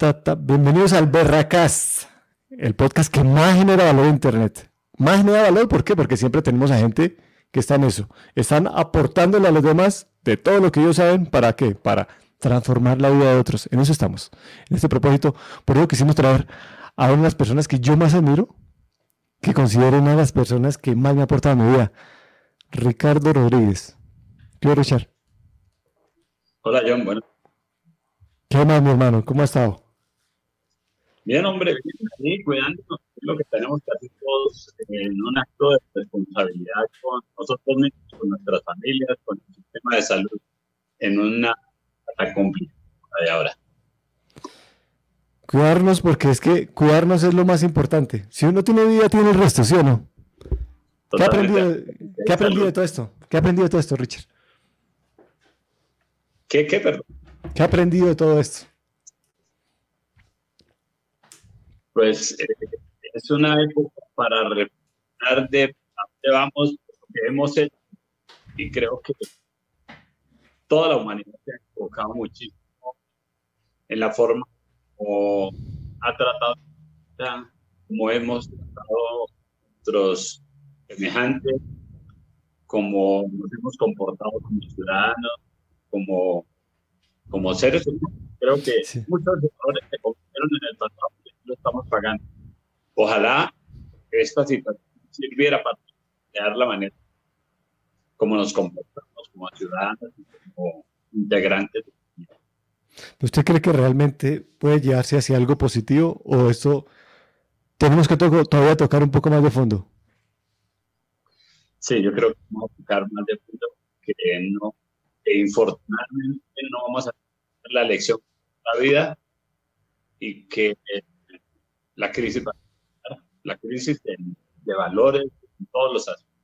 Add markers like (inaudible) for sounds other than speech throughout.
Bienvenidos al Berracast, el podcast que más genera valor en Internet. Más genera valor, ¿por qué? Porque siempre tenemos a gente que está en eso. Están aportándole a los demás de todo lo que ellos saben. ¿Para qué? Para transformar la vida de otros. En eso estamos. En este propósito, por eso quisimos traer a una de las personas que yo más admiro, que considero una de las personas que más me ha aportado a mi vida, Ricardo Rodríguez. ¿Qué Richard? Hola, John. Bueno. ¿Qué más, mi hermano? ¿Cómo ha estado? Bien, hombre, bien, cuidándonos. lo que tenemos que hacer todos en un acto de responsabilidad con nosotros mismos, con nuestras familias, con el sistema de salud, en una complicada de ahora. Cuidarnos, porque es que cuidarnos es lo más importante. Si uno tiene vida, tiene el resto, ¿sí o no? ¿Qué ha aprendido, ¿qué ha aprendido de todo esto? ¿Qué ha aprendido de todo esto, Richard? ¿Qué, qué, perdón? ¿Qué ha aprendido de todo esto? Pues eh, es una época para reflexionar de dónde vamos, lo que hemos hecho, y creo que toda la humanidad se ha enfocado muchísimo en la forma como ha tratado, como hemos tratado nuestros semejantes, como nos hemos comportado como ciudadanos, como como seres humanos. Creo que muchos errores que cometieron en el pasado lo estamos pagando. Ojalá esta situación sirviera para crear la manera como nos comportamos como ciudadanos y como integrantes. ¿Usted cree que realmente puede llevarse hacia algo positivo o esto tenemos que todavía tocar un poco más de fondo? Sí, yo creo que vamos a tocar más de fondo que no que infortunadamente no vamos a la lección de la vida y que eh, la crisis la crisis de, valores en todos los aspectos.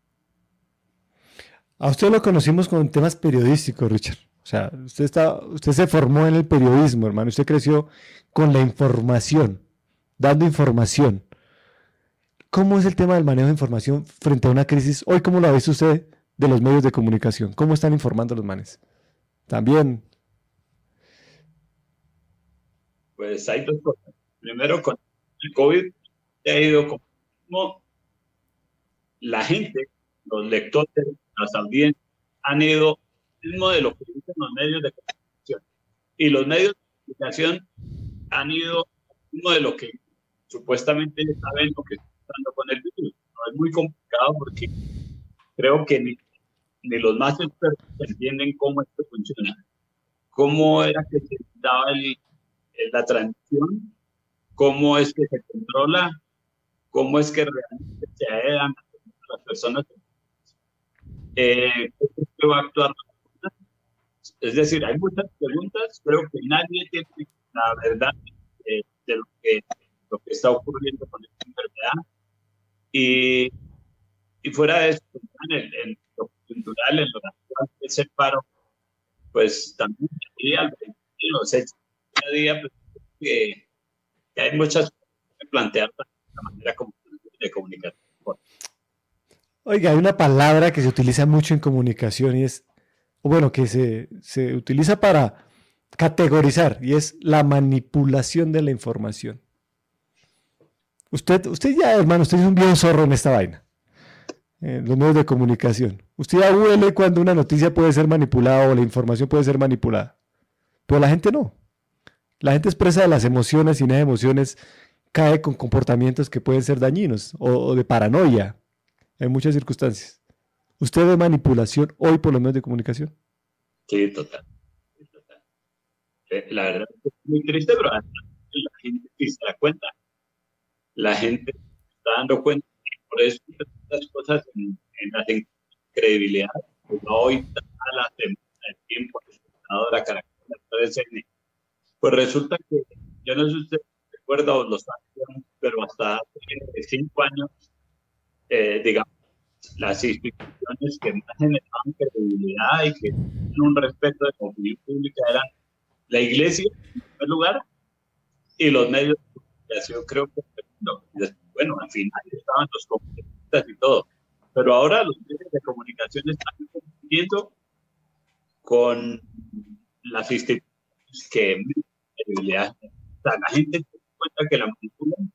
A usted lo conocimos con temas periodísticos, Richard. O sea, usted, está, usted se formó en el periodismo, hermano. Usted creció con la información, dando información. ¿Cómo es el tema del manejo de información frente a una crisis? Hoy, ¿cómo lo ha visto usted de los medios de comunicación? ¿Cómo están informando los manes? También. Pues hay dos cosas. Primero, con el COVID ha ido como la gente, los lectores, las audiencias, han ido mismo de lo que dicen los medios de comunicación. Y los medios de comunicación han ido mismo de lo que supuestamente saben lo que está pasando con el virus. Es muy complicado porque creo que ni los más expertos entienden cómo esto funciona. Cómo era que se daba la transmisión, cómo es que se controla, cómo es que realmente se a las personas. Eh, ¿Cómo va a actuar? Es decir, hay muchas preguntas, creo que nadie tiene la verdad de, lo, que, lo que está ocurriendo con esta enfermedad. Y, y fuera de eso, en, en lo cultural, en lo natural, ese paro, pues también los hechos día día, pues, que, hay muchas cosas que plantear la manera de comunicar. Oiga, hay una palabra que se utiliza mucho en comunicación y es, bueno, que se, se utiliza para categorizar y es la manipulación de la información. Usted, usted ya, hermano, usted es un bien zorro en esta vaina los medios de comunicación. Usted ya huele cuando una noticia puede ser manipulada o la información puede ser manipulada. Pero la gente no. La gente expresa las emociones y las emociones cae con comportamientos que pueden ser dañinos o, de paranoia en muchas circunstancias. ¿Usted ve manipulación hoy por los medios de comunicación? Sí, total. Eh, la verdad es muy triste, pero la gente se da cuenta. La gente está dando cuenta por eso estas cosas en, la credibilidad, pues no hoy a la semana del tiempo, la característica Pues resulta que, yo no sé si usted recuerda o lo sabe, pero hasta hace cinco años, eh, digamos, las instituciones que más generaban credibilidad y que tenían un respeto de la opinión pública eran la iglesia, en primer lugar, y los medios de comunicación, creo que bueno, al final estaban los comunistas y todo, pero ahora los medios de comunicación están compitiendo con las instituciones que O sea, la gente se cuenta que la manipulan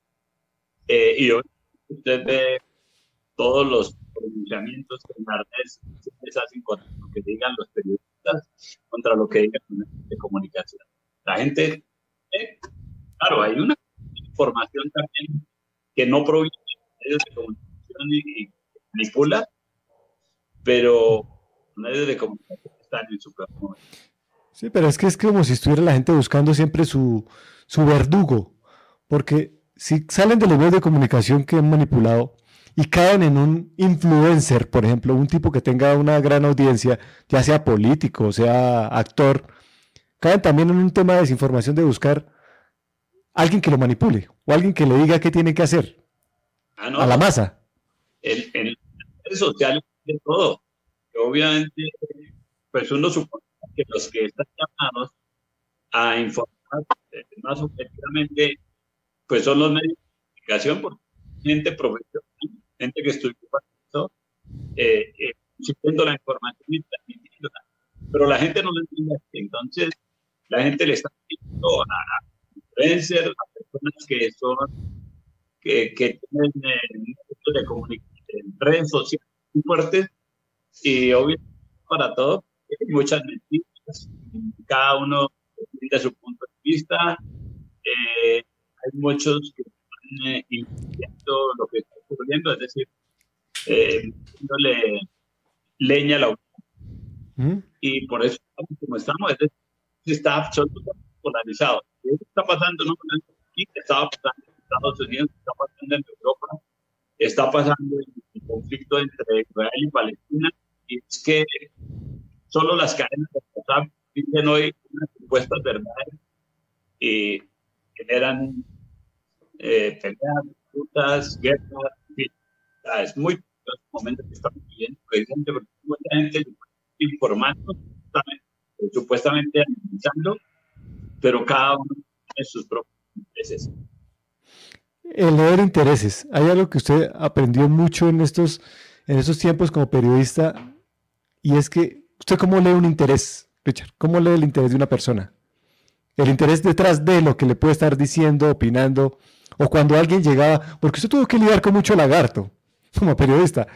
eh, y hoy usted ve todos los pronunciamientos que redes se hacen contra lo que digan los periodistas, contra lo que digan los medios de comunicación. La gente, eh, claro, hay una información también que no proviene de medios de comunicación y, manipula, pero medios de comunicación están en su campo. Sí, pero es que es como si estuviera la gente buscando siempre su, su verdugo, porque si salen de los medios de comunicación que han manipulado y caen en un influencer, por ejemplo, un tipo que tenga una gran audiencia, ya sea político, sea actor, caen también en un tema de desinformación de buscar alguien que lo manipule o alguien que le diga qué tiene que hacer ah, a la masa. En, en redes sociales de todo. Obviamente, pues uno supone que los que están llamados a informar eh, más objetivamente, pues son los medios de comunicación, porque gente profesional, gente que estudia para eso, eh, eh la información y transmitiéndola. Pero la gente no lo entiende. Entonces, la gente le está pidiendo a influencers, a personas que son, que, que tienen eh, de comunicación, redes sociales muy fuertes, y obviamente para todo, hay muchas mentiras, cada uno de su punto de vista, eh, hay muchos que están eh, lo que está ocurriendo, es decir, eh, dándole leña a la ¿Mm? Y por eso como estamos, es decir, está absolutamente polarizado. Eso está pasando no aquí, estaba pasando en Estados Unidos, está pasando en Europa, está pasando en el conflicto entre Israel y Palestina, y es que solo las cadenas de WhatsApp dicen hoy unas supuestas verdades y generan eh, peleas, disputas, guerras, es muy los momentos que estamos viviendo, precisamente porque mucha gente informando, supuestamente analizando, pero cada uno tiene sus propios intereses. El leer intereses. Hay algo que usted aprendió mucho en estos, en estos tiempos como periodista y es que usted cómo lee un interés, Richard, cómo lee el interés de una persona. El interés detrás de lo que le puede estar diciendo, opinando, o cuando alguien llegaba, porque usted tuvo que lidiar con mucho lagarto como periodista.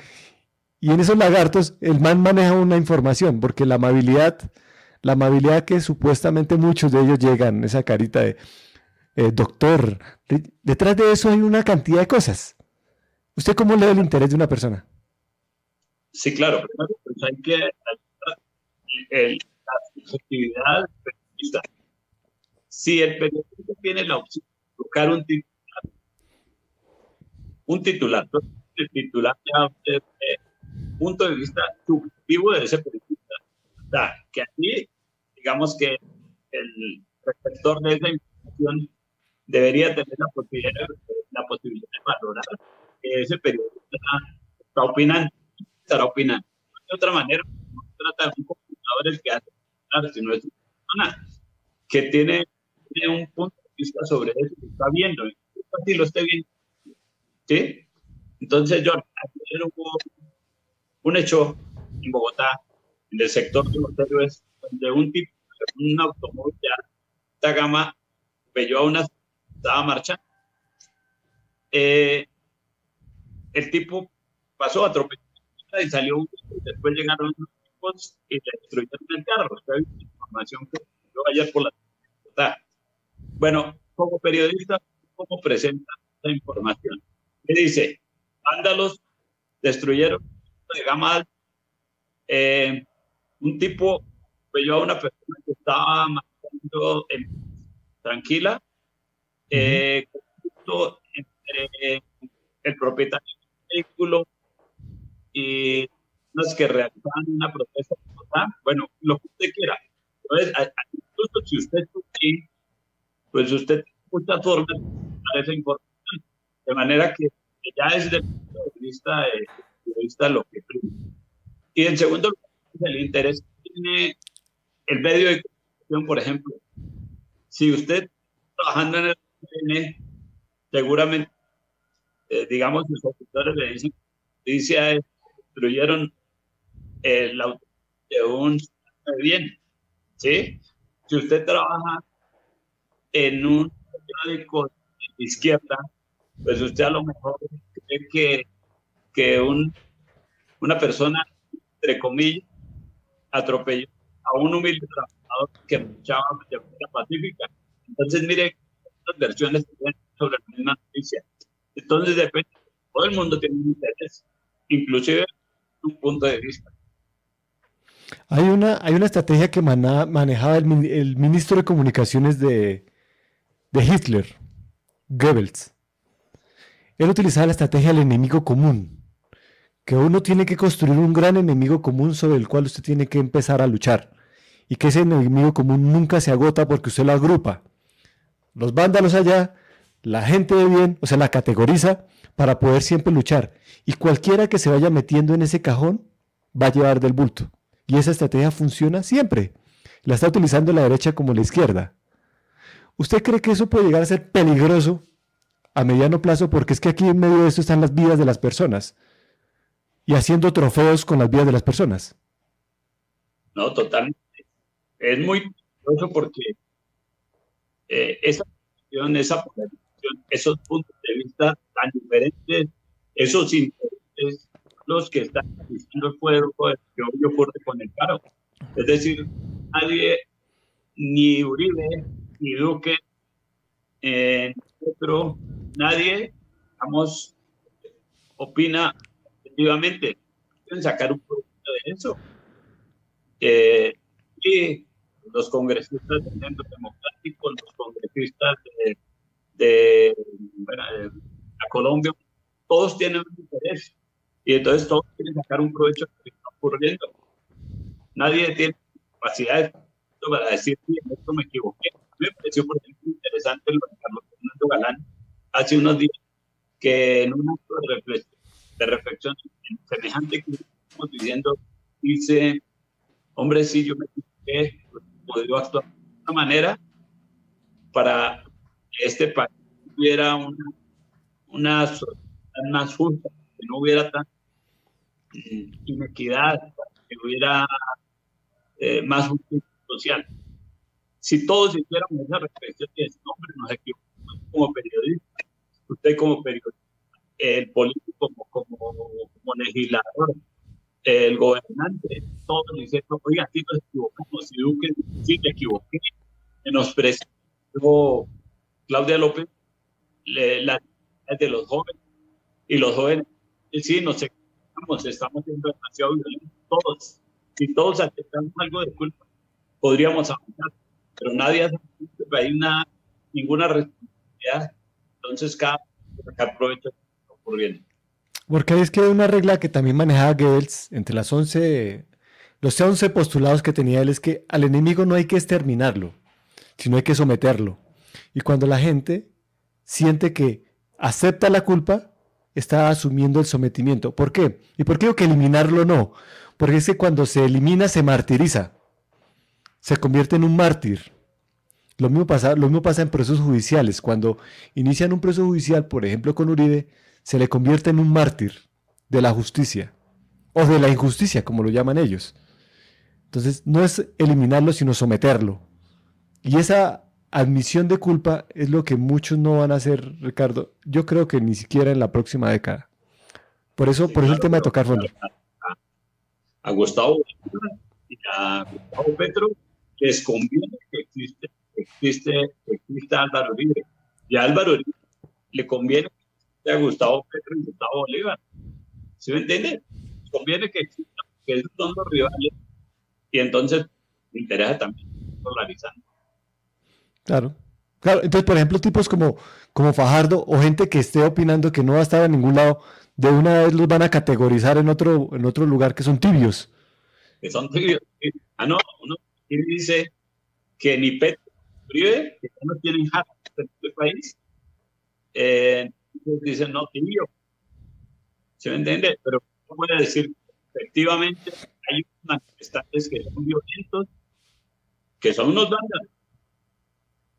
Y en esos lagartos el man maneja una información, porque la amabilidad, la amabilidad que supuestamente muchos de ellos llegan, esa carita de eh, doctor, detrás de eso hay una cantidad de cosas. ¿Usted cómo lee el interés de una persona? Sí, claro, pues hay que el, la subjetividad periodista. Si el periodista tiene la opción de buscar un titular, un titular, el titular ya desde el punto de vista subjetivo de ese periodista. O sea, que aquí, digamos que el receptor de esa información debería tener la posibilidad, la posibilidad de valorar que ese periodista está opinando, estará opinando. De otra manera, trata un el que hace, sino es una persona que tiene, tiene, un punto de vista sobre eso que está viendo. Así lo esté viendo. ¿Sí? Entonces, yo ayer hubo un hecho en Bogotá, en el sector de los héroes, donde un tipo, un automóvil de alta gama, pelló a una estaba marchando. Eh, el tipo pasó, atropelló y salió después llegaron tipos y le destruyeron el carro. Fue información que yo ayer por la Bueno, como periodista, ¿cómo presenta esta información? ¿Qué dice? Vándalos destruyeron de gama eh, un tipo pelló a una persona que estaba marchando tranquila eh, entre el propietario del vehículo y los que realizaban una protesta. Bueno, lo que usted quiera. Entonces, incluso si usted aquí, pues usted muchas formas para esa información. De manera que ya es del punto de vista, de, vista lo que prima. Y en segundo lugar, el interés que tiene el medio de comunicación, por ejemplo. Si usted trabajando en el seguramente, eh, digamos, los opositores le dicen, dice, destruyeron el auto de un bien, ¿sí? Si usted trabaja en un periódico de izquierda, pues usted a lo mejor cree que, que un, una persona, entre comillas, atropelló a un humilde trabajador que luchaba de manera pacífica. Entonces, mire, las versiones sobre la misma noticia. Entonces, depende, todo el mundo tiene un interés, inclusive un punto de vista. Hay una, hay una estrategia que manejaba el, ministro de Comunicaciones de, de Hitler, Goebbels. Él utilizaba la estrategia del enemigo común, que uno tiene que construir un gran enemigo común sobre el cual usted tiene que empezar a luchar, y que ese enemigo común nunca se agota porque usted lo agrupa. Los vándalos allá, la gente de bien, o sea, la categoriza para poder siempre luchar. Y cualquiera que se vaya metiendo en ese cajón va a llevar del bulto. Y esa estrategia funciona siempre. La está utilizando la derecha como la izquierda. ¿Usted cree que eso puede llegar a ser peligroso a mediano plazo? Porque es que aquí en medio de esto están las vidas de las personas y haciendo trofeos con las vidas de las personas. No, totalmente. Es muy peligroso porque eh, esa esa polarización, esos puntos de vista tan diferentes, esos intereses los que están diciendo el cuerpo que hoy ocurre con el paro. Es decir, nadie, ni Uribe, ni Duque, eh, otro, nadie, digamos, opina efectivamente. Quieren sacar un producto de eso. Eh, y los congresistas del Centro Democrático, los congresistas de, de, de Colombia, todos tienen un interés y entonces todos quieren sacar un provecho de lo que está ocurriendo. Nadie tiene capacidad para decir, esto me equivoqué. Me pareció, por ejemplo, interesante lo de Carlos Fernando Galán hace unos días, que en un acto de reflexión, de reflexión semejante que estamos viviendo, dice, hombre, sí, yo me equivoqué, podría actuar de una manera para que este país tuviera una, una sociedad más justa, que no hubiera tanta inequidad, que hubiera eh, más justicia social. Si todos hiciéramos esa reflexión y decir, hombre, nos equivocamos como periodistas, usted como periodista, el político como, como, legislador, el gobernante, todos diciendo, oiga, aquí nos equivocamos, si Duque sí me equivoqué, nos presentó Claudia López la de los jóvenes, y los jóvenes sí nos equivocamos estamos siendo demasiado violentos todos. Si todos aceptamos algo de culpa, podríamos avanzar, pero nadie hace hay una, ninguna responsabilidad. Entonces, cada sacar provecho de lo que ocurriendo. Porque es que hay una regla que también manejaba Goebbels entre las 11, los 11 postulados que tenía él es que al enemigo no hay que exterminarlo, sino hay que someterlo. Y cuando la gente siente que acepta la culpa, está asumiendo el sometimiento. ¿Por qué? ¿Y por qué digo que eliminarlo no? Porque es que cuando se elimina se martiriza, se convierte en un mártir. Lo mismo pasa, lo mismo pasa en procesos judiciales. Cuando inician un proceso judicial, por ejemplo con Uribe, se le convierte en un mártir de la justicia o de la injusticia, como lo llaman ellos. Entonces, no es eliminarlo, sino someterlo. Y esa admisión de culpa es lo que muchos no van a hacer, Ricardo. Yo creo que ni siquiera en la próxima década. Por eso, por eso el tema de tocar fondo. A, Gustavo y a Gustavo Petro les conviene que existe, existe, existe Álvaro Uribe. Y a Álvaro Uribe le conviene que a Gustavo Petro y Gustavo Bolívar. ¿Sí me entiende? conviene que exista, que son los rivales. Y entonces me interesa también polarizando. Claro. Claro, entonces, por ejemplo, tipos como, como Fajardo o gente que esté opinando que no va a estar en ningún lado, de una vez los van a categorizar en otro, en otro lugar que son tibios. Que son tibios. Ah, no, uno dice que ni Petro que no tienen en este país, eh, dicen no, tibio. ¿Se me entiende? Pero no puede decir, efectivamente, hay manifestantes que son violentos, que son unos vándalos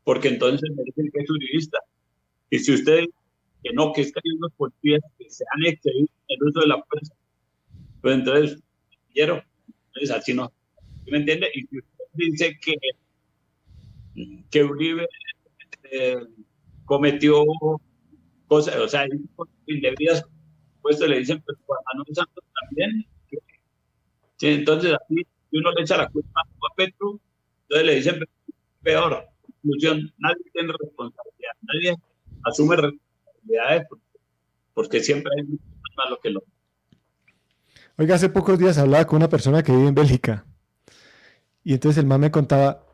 porque entonces me dicen que es uribista. Y si usted que no, que es que hay unos que se han excedido en el uso de la fuerza, pues entonces, quiero, entonces así no. ¿Me entiende? Y si usted dice que, que Uribe eh, cometió cosas, o sea, indebidas, pues le dicen, pues Juan Manuel Santos también. Sí, entonces, así, uno le echa la culpa a Petro, entonces le dicen, peor, nadie tiene responsabilidad, nadie asume responsabilidades porque, siempre hay más malo que lo Oiga, hace pocos días hablaba con una persona que vive en Bélgica y entonces el man me contaba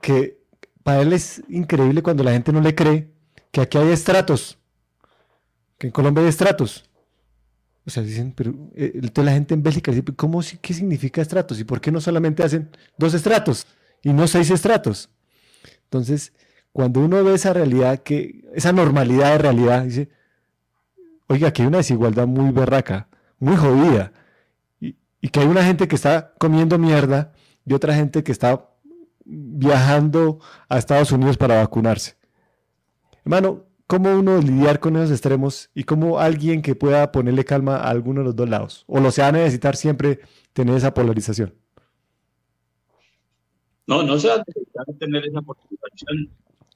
que para él es increíble cuando la gente no le cree que aquí hay estratos, que en Colombia hay estratos. O sea, dicen, pero eh, entonces la gente en Bélgica dice, ¿cómo, ¿qué significa estratos? ¿Y por qué no solamente hacen dos estratos y no seis estratos? Entonces, cuando uno ve esa realidad, que, esa normalidad de realidad, dice, oiga, aquí hay una desigualdad muy berraca, muy jodida, y, y que hay una gente que está comiendo mierda y otra gente que está viajando a Estados Unidos para vacunarse. Hermano, ¿cómo uno lidiar con esos extremos y cómo alguien que pueda ponerle calma a alguno de los dos lados? ¿O lo se va a necesitar siempre tener esa polarización? No, no se va a tener esa polarización.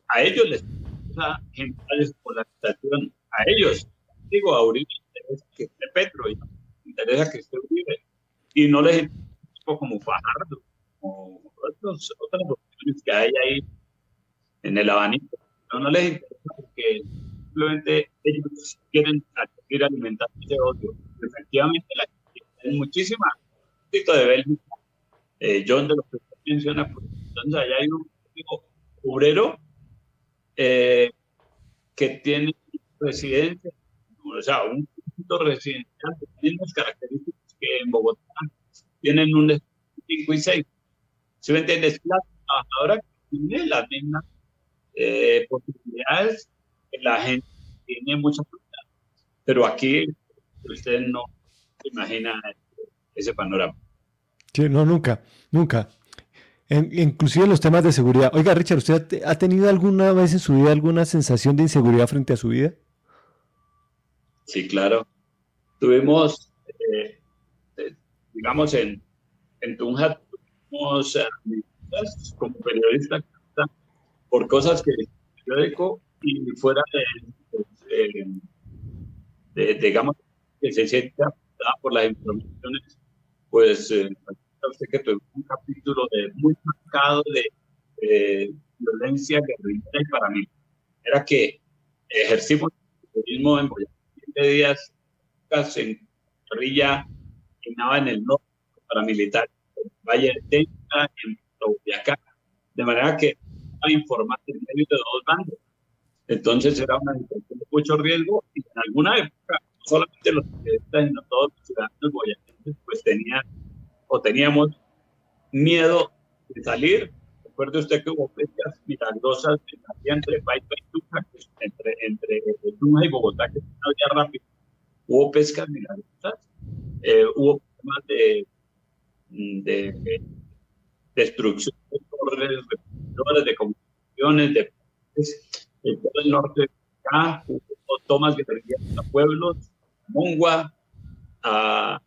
A ellos les interesa generar polarización. A ellos, digo, a Uribe interesa que esté Petro y interesa que esté Uribe. Y no les interesa como Fajardo, como otros, otras opciones que hay ahí en el abanico. No, no les interesa porque simplemente ellos quieren seguir alimentando ese odio. Efectivamente, la hay muchísima de Bélgica, eh, John de los menciona, pues, entonces allá hay un obrero eh, que tiene residencia, o sea, un punto residencial que tiene las características que en Bogotá tienen un 5 y 6. ¿Se me entiende? la trabajadora tiene las mismas eh, posibilidades la gente tiene mucha Pero aquí usted no se imagina ese panorama. Sí, no, nunca, nunca. En, inclusive los temas de seguridad. Oiga, Richard, ¿usted ha tenido alguna vez en su vida alguna sensación de inseguridad frente a su vida? Sí, claro. Tuvimos, eh, eh, digamos, en, en Tunja, tuvimos como periodistas por cosas que periódico y fuera de, digamos, que se sienta por las informaciones, pues eh, un capítulo de muy marcado de violencia guerrillera y paramilitar. Era que el turismo en Boyacá siete días en guerrilla, en el norte paramilitar, en Valle de Tenca, en Boyacá, de manera que a informar en medio de dos bandos. Entonces era una situación de mucho riesgo y en alguna época, no solamente los periodistas, sino todos los ciudadanos boyacenses, pues tenían o teníamos miedo de salir. Recuerde usted que hubo pescas milagrosas entre Paipa y entre, entre Tunja y Bogotá, que había rápido. Hubo pescas milagrosas, eh, hubo problemas de, de, destrucción de torres, de comunicaciones, de, de todo el norte de acá, hubo tomas de a pueblos, a Mongua, a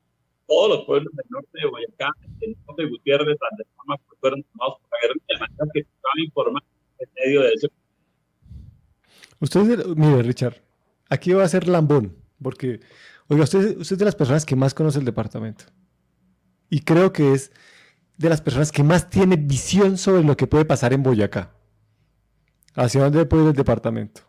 todos los pueblos del norte de Boyacá, el norte de Gutiérrez, las formas pues, fueron tomados por la guerra, de manera que estaban informar en medio de ese. Usted, mire, Richard, aquí va a ser lambón, porque, oiga, usted, usted es de las personas que más conoce el departamento. Y creo que es de las personas que más tiene visión sobre lo que puede pasar en Boyacá. ¿Hacia dónde puede ir el departamento?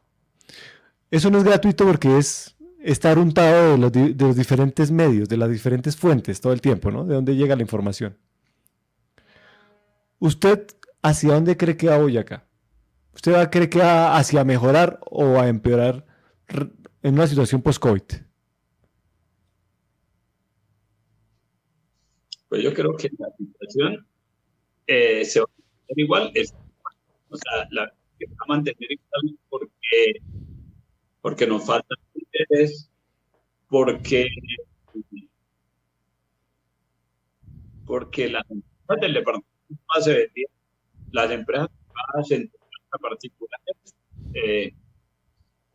Eso no es gratuito porque es estar untado de los, de los, diferentes medios, de las diferentes fuentes todo el tiempo, ¿no? De dónde llega la información. ¿Usted hacia dónde cree que va Boyacá? ¿Usted va a creer que va hacia mejorar o a empeorar en una situación post-COVID? Pues yo creo que la situación eh, se va a mantener igual, o sea, la que va a mantener igual porque, porque nos falta interés, porque, porque las empresas del departamento las empresas privadas en particulares, eh,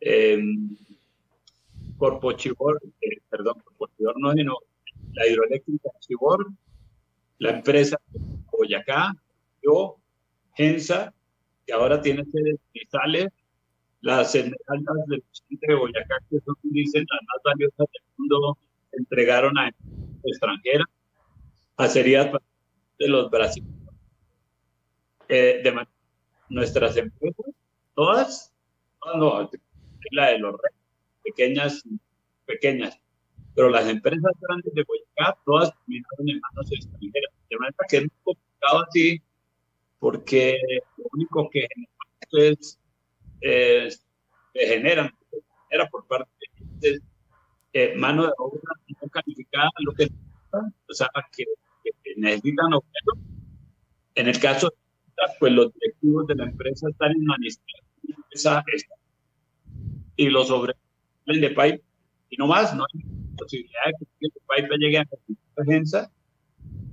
eh, Corpo Chibor, eh, perdón, Corpo Chibor no, sino la hidroeléctrica Chibor, la empresa Boyacá, yo, Gensa, que ahora tiene sedes cristales, las esmeraldas del de Boyacá, que son, dicen, las más valiosas del mundo, entregaron a extranjeras, acerías de los brasileños. Eh, de nuestras empresas, todas, no, la de los reyes, pequeñas, pequeñas, pero las empresas grandes de Boyacá, todas terminaron en manos extranjeras. De manera que es muy complicado así, porque lo único que es, que generan, era por parte de eh, mano de obra no calificada, lo que o sea, que, necesitan objetos. En el caso, pues los directivos de la empresa están en esa y los sobre de pipe y no más, no hay posibilidad de que el pipe llegue a la agencia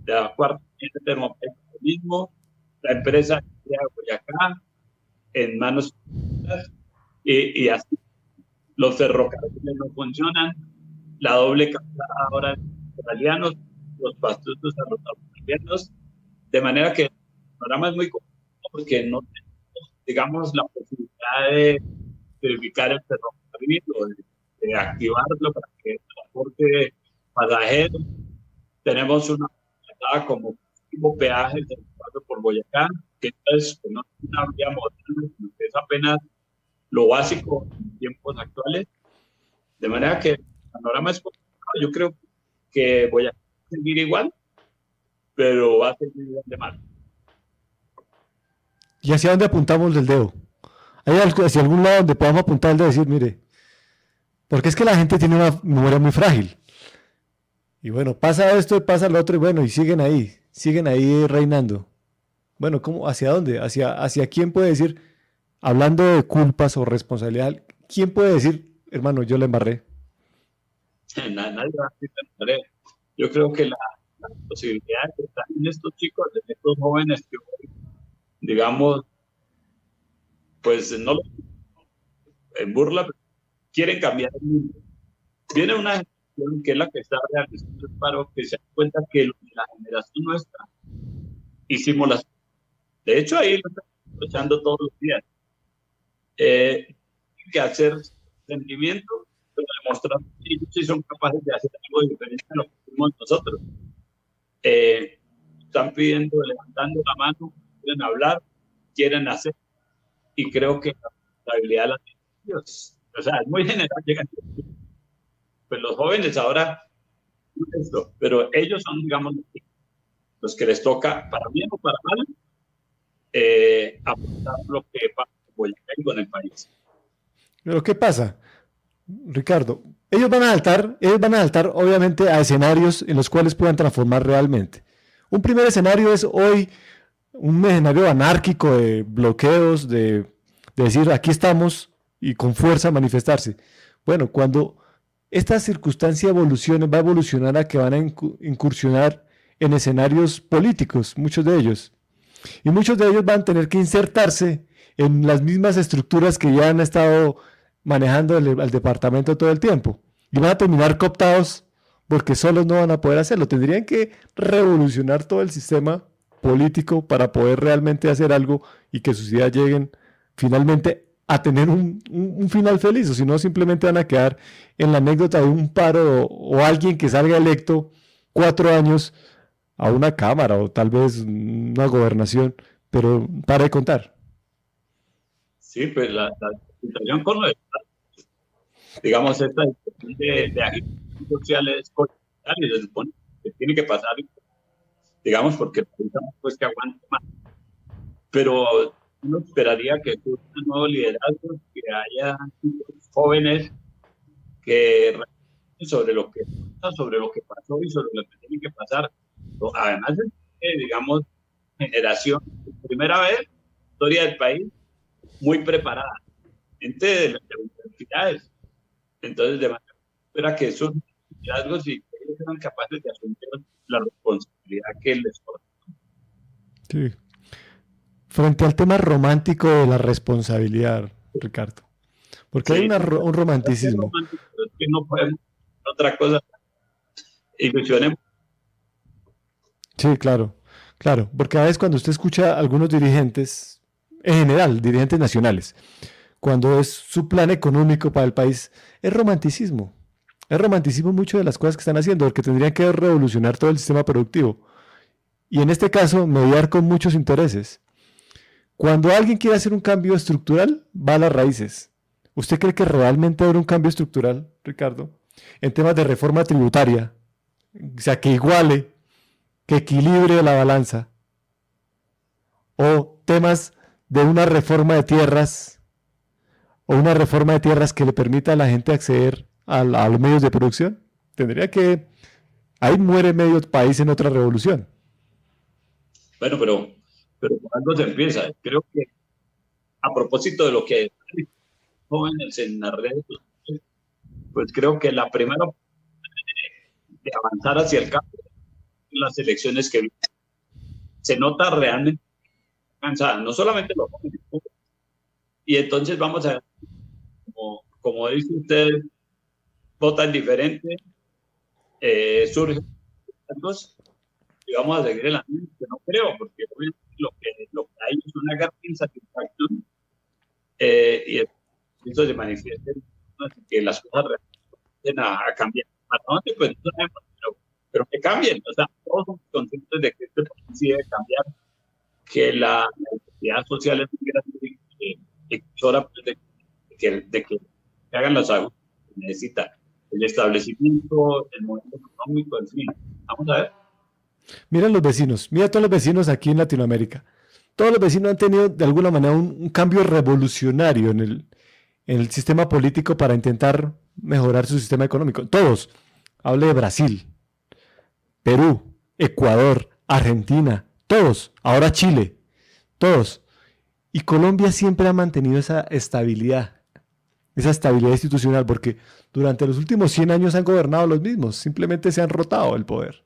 de la cuarta termopipe mismo, la empresa de Boyacá en manos y, y así los ferrocarriles no funcionan, la doble captada ahora de italianos, los pastusos a los australianos, de manera que el programa es muy complicado porque no tenemos, digamos, la posibilidad de verificar el ferrocarril o de, activarlo para que transporte pasajero. Tenemos una como tipo peaje de por Boyacá, que es no es una vía moderna, que es apenas lo básico en tiempos actuales. De manera que el panorama es. Yo creo que voy a seguir igual, pero va a seguir igual de mal. ¿Y hacia dónde apuntamos el dedo? ¿Hay hacia algún lado donde podamos apuntar el dedo y decir, mire, porque es que la gente tiene una memoria muy frágil. Y bueno, pasa esto y pasa lo otro y bueno, y siguen ahí, siguen ahí reinando. Bueno, ¿cómo, ¿hacia dónde? ¿Hacia, ¿Hacia quién puede decir, hablando de culpas o responsabilidad, quién puede decir, hermano, yo le embarré? (laughs) Nadie va a decir Yo creo que la, posibilidad que están en estos chicos, de estos jóvenes que, digamos, pues no en burla, quieren cambiar el mundo. Viene una generación que es la que está realizando el paro, que se da cuenta que la generación nuestra hicimos las de hecho, ahí lo estamos escuchando todos los días. Eh, que hacer sentimiento, pero demostrar que ellos sí son capaces de hacer algo diferente a lo que hicimos nosotros. Eh, están pidiendo, levantando la mano, quieren hablar, quieren hacer, y creo que la responsabilidad la tienen ellos. O sea, es muy general, llegan. Pues los jóvenes ahora, pero ellos son, digamos, los que les toca, para bien o para mal, eh, aportar lo que pasa con el país. Pero ¿qué pasa? Ricardo, ellos van a saltar, ellos van a saltar obviamente a escenarios en los cuales puedan transformar realmente. Un primer escenario es hoy un escenario anárquico de bloqueos, de, de decir aquí estamos y con fuerza manifestarse. Bueno, cuando esta circunstancia evolucione, va a evolucionar a que van a incursionar en escenarios políticos, muchos de ellos. Y muchos de ellos van a tener que insertarse en las mismas estructuras que ya han estado manejando el, departamento todo el tiempo. Y van a terminar cooptados porque solos no van a poder hacerlo. Tendrían que revolucionar todo el sistema político para poder realmente hacer algo y que sus ideas lleguen finalmente a tener un, final feliz, o si no simplemente van a quedar en la anécdota de un paro o alguien que salga electo cuatro años a una cámara o tal vez una gobernación, pero para de contar. Sí, pues la, situación con lo de, digamos, esta de, de agentes sociales y se supone que tiene que pasar, digamos, porque pues que aguante más. Pero uno esperaría que surja un nuevo liderazgo, que haya jóvenes que sobre lo que sobre lo que pasó y sobre lo que tiene que pasar Además, digamos, generación, primera vez, historia del país, muy preparada, gente de las universidades. Entonces, de manera que esos liderazgos y ellos sean capaces de asumir la responsabilidad que les corresponde. Sí. Frente al tema romántico de la responsabilidad, Ricardo. Porque hay una, un romanticismo. Es que no podemos otra cosa. Ilusionemos Sí, claro, claro, porque a veces cuando usted escucha a algunos dirigentes, en general, dirigentes nacionales, cuando es su plan económico para el país, es romanticismo. Es romanticismo mucho de las cosas que están haciendo, porque tendrían que revolucionar todo el sistema productivo. Y en este caso, mediar con muchos intereses. Cuando alguien quiere hacer un cambio estructural, va a las raíces. ¿Usted cree que realmente habrá un cambio estructural, Ricardo, en temas de reforma tributaria? O sea, que iguale, que equilibre la balanza. O temas de una reforma de tierras, o una reforma de tierras que le permita a la gente acceder a, los medios de producción. Tendría que... Ahí muere medio país en otra revolución. Bueno, pero, pero por algo se empieza. Creo que a propósito de lo que jóvenes en las redes pues creo que la primera de avanzar hacia el cambio las elecciones que se nota realmente cansada, no solamente los jóvenes. Y entonces vamos a como, como dice usted, votan diferente, eh, surgen y vamos a seguir la misma, que no creo, porque lo que, lo que hay es una gran insatisfacción eh, y eso se manifiesta que las cosas empiecen a, cambiar. Pues no sabemos, pero, pero, que cambien. O sea, todos somos conscientes de que este país debe cambiar, que la necesidad social es muy grande y es hora pues, de, que, de que hagan las aguas que necesita el establecimiento, el modelo económico, en fin. Vamos a ver. Mira los vecinos, mira todos los vecinos aquí en Latinoamérica. Todos los vecinos han tenido de alguna manera un, cambio revolucionario en el, en el sistema político para intentar mejorar su sistema económico. Todos. Hable de Brasil, Perú, Ecuador, Argentina, todos. Ahora Chile, todos. Y Colombia siempre ha mantenido esa estabilidad, esa estabilidad institucional, porque durante los últimos 100 años han gobernado los mismos, simplemente se han rotado el poder.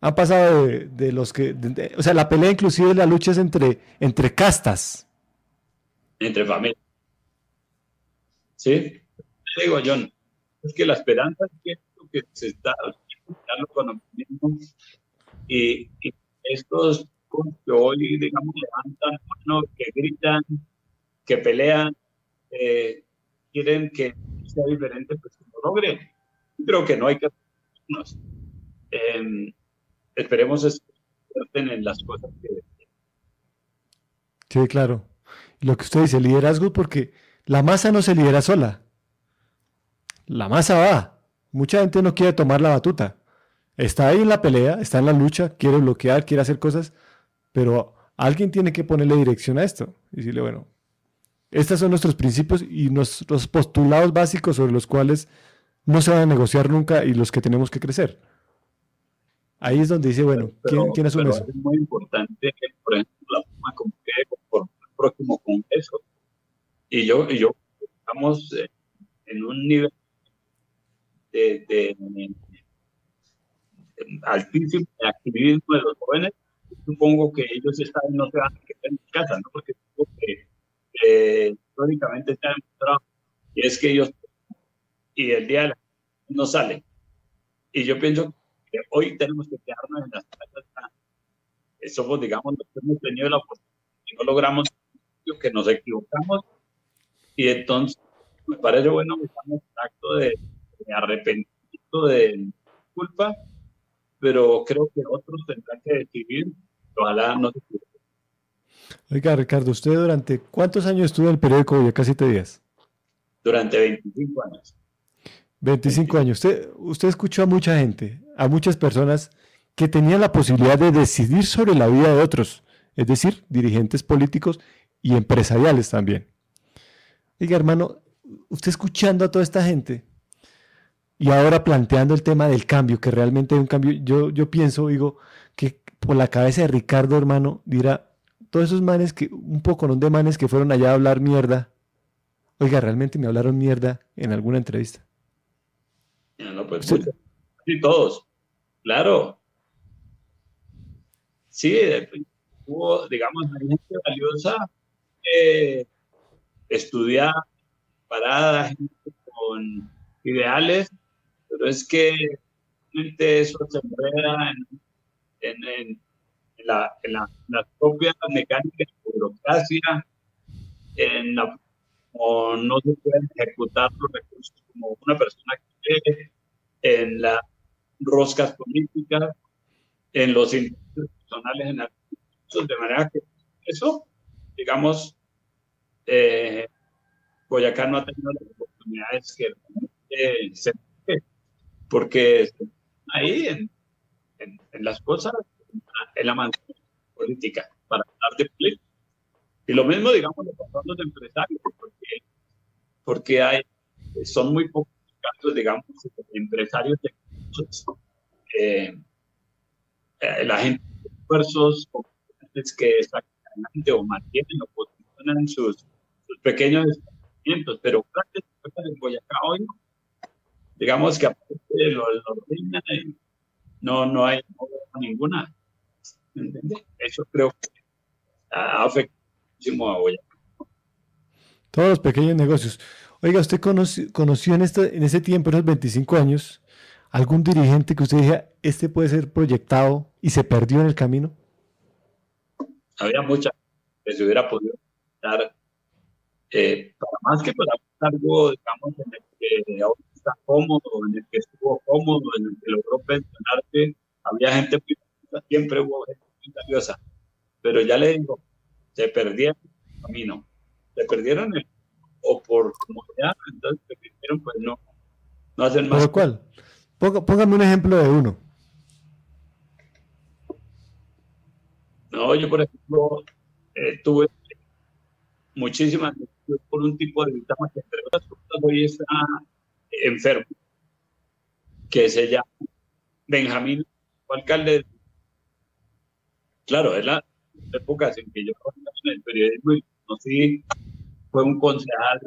Han pasado de, los que, o sea, la pelea inclusive la lucha es entre, entre castas. Entre familias. Sí, digo, John, es que la esperanza es que, se está y, y estos que hoy, digamos, levantan mano, que gritan, que pelean, eh, quieren que sea diferente, pues que lo logren. Creo que no hay que eh, esperemos en las cosas que... Sí, claro. Lo que usted dice, liderazgo, porque la masa no se lidera sola. La masa va. Mucha gente no quiere tomar la batuta. Está ahí en la pelea, está en la lucha, quiere bloquear, quiere hacer cosas, pero alguien tiene que ponerle dirección a esto. Y decirle, bueno, estos son nuestros principios y nuestros postulados básicos sobre los cuales no se van a negociar nunca y los que tenemos que crecer. Ahí es donde dice, bueno, ¿quién, ¿quién asume eso? Es muy importante, por ejemplo, la forma como el próximo congreso y yo, y yo estamos en un nivel de, altísimo de activismo de los jóvenes. Supongo que ellos esta no se van a quedar en casa, ¿no? Porque supongo que eh, históricamente se ha demostrado y es que ellos y el día de la no salen. Y yo pienso que hoy tenemos que quedarnos en las casas. Somos, digamos, los hemos tenido la oportunidad y no logramos que nos equivocamos y entonces me parece bueno que estamos en acto de, arrepentimiento, de culpa, pero creo que otros tendrán que decidir, ojalá no se Oiga, Ricardo, ¿usted durante cuántos años estuvo en el periódico casi te días? Durante 25 años. 25 años. Usted, usted escuchó a mucha gente, a muchas personas que tenían la posibilidad de decidir sobre la vida de otros, es decir, dirigentes políticos y empresariales también. Diga, hermano, usted escuchando a toda esta gente y ahora planteando el tema del cambio, que realmente hay un cambio, yo, yo pienso, digo, que por la cabeza de Ricardo, hermano, dirá, todos esos manes que, un poco ¿no? de manes que fueron allá a hablar mierda, oiga, realmente me hablaron mierda en alguna entrevista. No, pues sí, todos, claro. Sí, hubo, digamos, gente valiosa. Eh, estudiar, parada, gente con ideales, pero es que eso se enreda en, en, la, en la, las propias mecánicas de burocracia, en la o no se pueden ejecutar los recursos como una persona que cree en las roscas políticas, en los intereses personales en de manera que eso, digamos, eh, Boyacá no ha tenido las oportunidades que eh, se porque ahí en, en, las cosas, en la manera política, para hablar de política. Y lo mismo, digamos, le pasó a los empresarios, porque, porque hay, son muy pocos casos, digamos, empresarios de eh, eh, la gente de esfuerzos que están o mantienen o posicionan sus, sus pequeños desplazamientos, pero grandes en Boyacá hoy, digamos que aparte de lo, lo no, no hay ninguna. Eso creo que ha afectado muchísimo a Boyacá. Todos los pequeños negocios. Oiga, ¿usted conoció, conoció en, este, en ese tiempo, en los 25 años, algún dirigente que usted dijera, este puede ser proyectado y se perdió en el camino? Había mucha que se hubiera podido dar, eh, para más que para algo, digamos, en el que está cómodo, en el que estuvo cómodo, en el que logró pensionarse, había gente muy siempre hubo gente muy valiosa, pero ya le digo, se perdieron el camino, se perdieron el, o por comodidad, entonces se perdieron, pues no, no hacen más. ¿Por cuál? Póngame un ejemplo de uno. No, yo por ejemplo eh, tuve muchísimas por un tipo de que entre otras cosas hoy está enfermo, que se llama Benjamín, alcalde. Claro, es la época en que yo en el periodismo y conocí, fue un concejal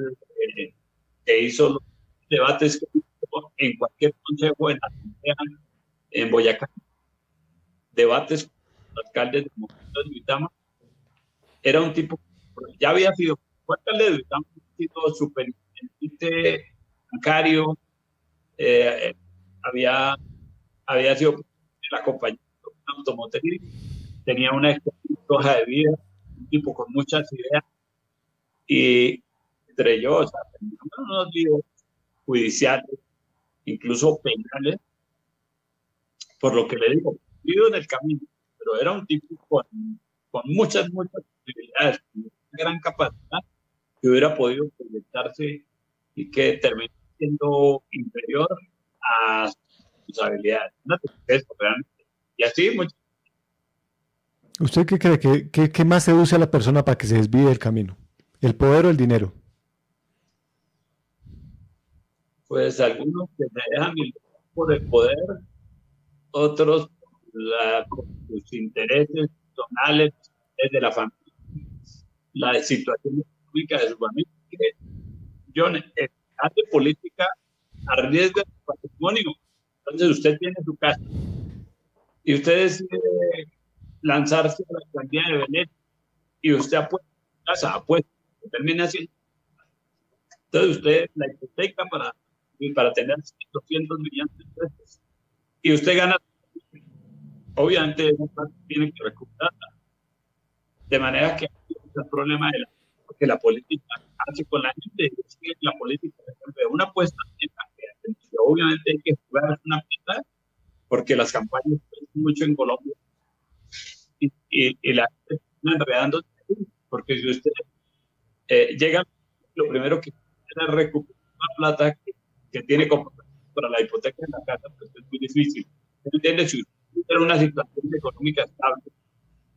eh, que hizo los debates en cualquier consejo en la en Boyacá, debates con los alcaldes de Vitama, era un tipo, ya había sido, fue alcalde de Vitama, sido superintendente bancario, eh, había, había sido la compañía automotriz, tenía una hoja de vida, un tipo con muchas ideas, y entre yo, o sea, unos líos judiciales incluso penales, por lo que le digo, ido en el camino, pero era un tipo con, con muchas, muchas posibilidades, con una gran capacidad que hubiera podido proyectarse y que terminó siendo inferior a sus habilidades. Y así, mucho. ¿Usted qué cree? ¿Qué, qué, qué más seduce a la persona para que se desvíe del camino? ¿El poder o el dinero? pues algunos que se dejan por el poder, otros por sus intereses personales, de la familia, la situación económica de su familia. Yo, hace política arriesga su patrimonio. Entonces usted tiene su casa y usted decide lanzarse a la alcaldía de Venecia y usted apuesta su casa, apuesta, termina haciendo. Entonces usted la hipoteca para para tener 200 millones de pesos. Y usted gana, obviamente tiene que recuperarla. De manera que el problema de la, que la política hace con la gente que la política es una apuesta en la que obviamente hay que jugar una apuesta porque las campañas son mucho en Colombia y, y, la gente está enredando porque si usted eh, llega, lo primero que es recuperar la plata que que tiene como para la hipoteca en la casa, pues es muy difícil. ¿Entiendes? Si usted una situación económica estable,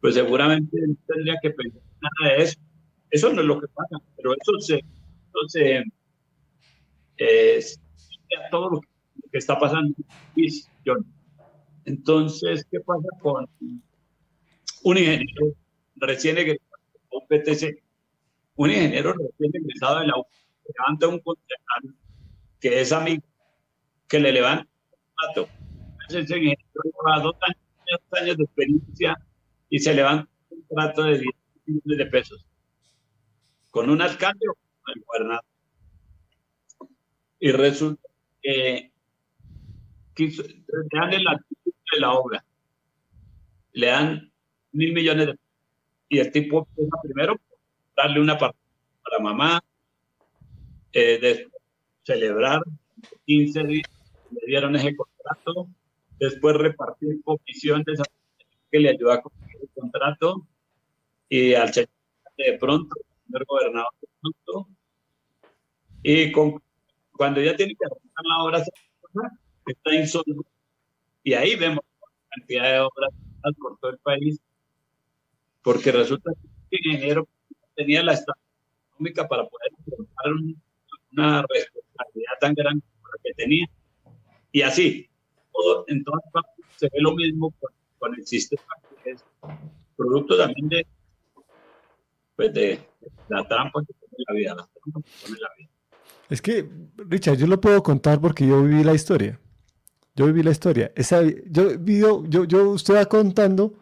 pues seguramente no tendría que pensar nada de eso. Eso no es lo que pasa, pero eso se, eso se es todo lo que, está pasando. Entonces, ¿qué pasa con un ingeniero recién egresado de la UPTC? Un ingeniero recién egresado de la UPTC levanta un concejal que es amigo, que le levanta un plato. Ese ingeniero lleva dos años, de experiencia y se levanta un trato de 10 millones de pesos. Con un alcalde o con el gobernador. Y resulta que le dan el de la obra. Le dan mil millones de pesos. Y el tipo empieza primero darle una parte para mamá, eh, de celebrar 15 días, le dieron ese contrato, después repartir comisiones que le ayudó a conseguir el contrato y al señor de pronto, señor gobernador de pronto, y con, cuando ya tiene que hacer la obra, está insolvente. Y ahí vemos la cantidad de obras por todo el país, porque resulta que en enero tenía la estabilidad económica para poder afrontar una responsabilidad tan grande como la que tenía. Y así, todo, en todas partes se ve lo mismo con, el sistema que es producto también de, pues de, la trampa que pone la vida, que pone la vida. Es que, Richard, yo lo puedo contar porque yo viví la historia. Yo viví la historia. Yo, yo, yo, usted va contando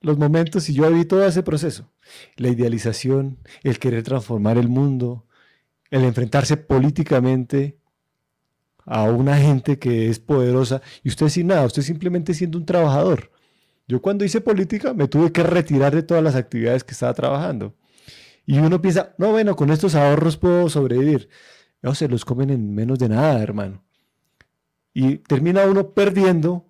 los momentos y yo viví todo ese proceso. La idealización, el querer transformar el mundo, el enfrentarse políticamente a una gente que es poderosa y usted sin nada, usted simplemente siendo un trabajador. Yo cuando hice política me tuve que retirar de todas las actividades que estaba trabajando. Y uno piensa, no, bueno, con estos ahorros puedo sobrevivir. No, se los comen en menos de nada, hermano. Y termina uno perdiendo,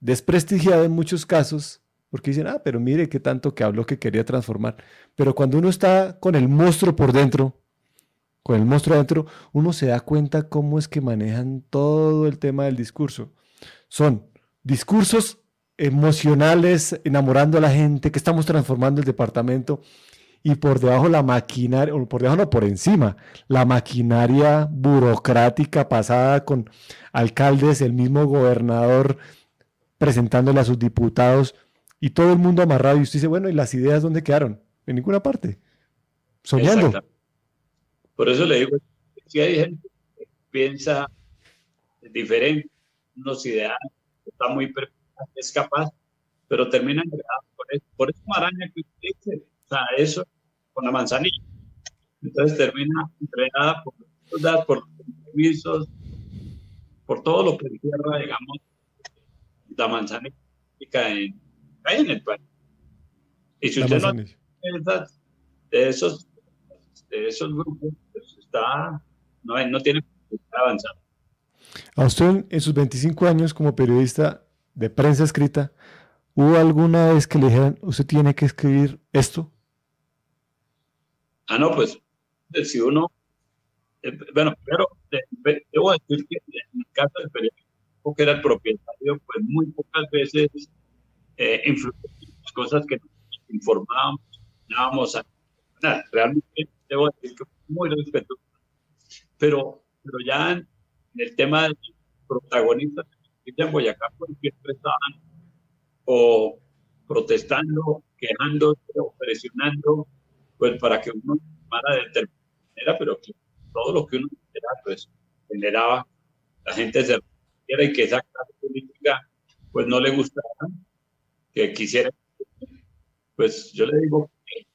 desprestigiado en muchos casos, porque dicen, ah, pero mire qué tanto que habló que quería transformar. Pero cuando uno está con el monstruo por dentro, con el monstruo adentro, uno se da cuenta cómo es que manejan todo el tema del discurso. Son discursos emocionales, enamorando a la gente, que estamos transformando el departamento, y por debajo la maquinaria, o por debajo no, por encima, la maquinaria burocrática pasada con alcaldes, el mismo gobernador presentándole a sus diputados y todo el mundo amarrado. Y usted dice, bueno, ¿y las ideas dónde quedaron? En ninguna parte. Soñando. Por eso le digo, si hay gente que piensa diferente, unos ideales, está muy es capaz, pero termina enredado por eso. Por eso Maraña que usted dice, sea, eso con la manzanilla. Entonces termina entregada por por permisos, por todo lo que encierra, digamos, la manzanilla en, en el país. Y si usted no de esos, de esos grupos, pues está, no, no tiene avanzar. A usted en sus 25 años como periodista de prensa escrita, ¿hubo alguna vez que le dijeran, usted tiene que escribir esto? Ah, no, pues si uno, eh, bueno, primero debo decir que en el caso del periódico que era el propietario, pues muy pocas veces eh, en las cosas que nos informábamos, informábamos a, nada, realmente debo decir que muy respetuoso. Pero, pero ya en, el tema de en Boyacá, siempre estaban o protestando, quejándose o presionando pues para que uno tomara de determinada pero que todo lo que uno generaba, pues generaba, la gente se y que esa clase política pues no le gustara, que quisiera, pues yo le digo que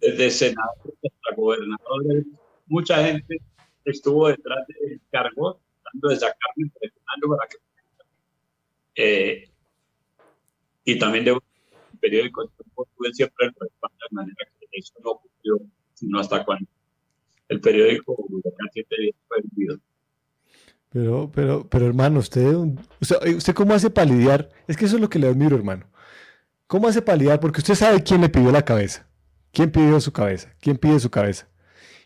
desde senador hasta gobernador, mucha gente estuvo detrás del cargo, tratando de sacarme, presionando para que... Eh, y también de un periódico, siempre el respaldo de manera que eso no sino hasta cuando el periódico Huracán 7 días fue vendido. Pero, pero, pero hermano, usted, usted, cómo hace para lidiar, es que eso es lo que le admiro, hermano. ¿Cómo hace para lidiar? Porque usted sabe quién le pidió la cabeza, quién pidió su cabeza, quién pide su cabeza.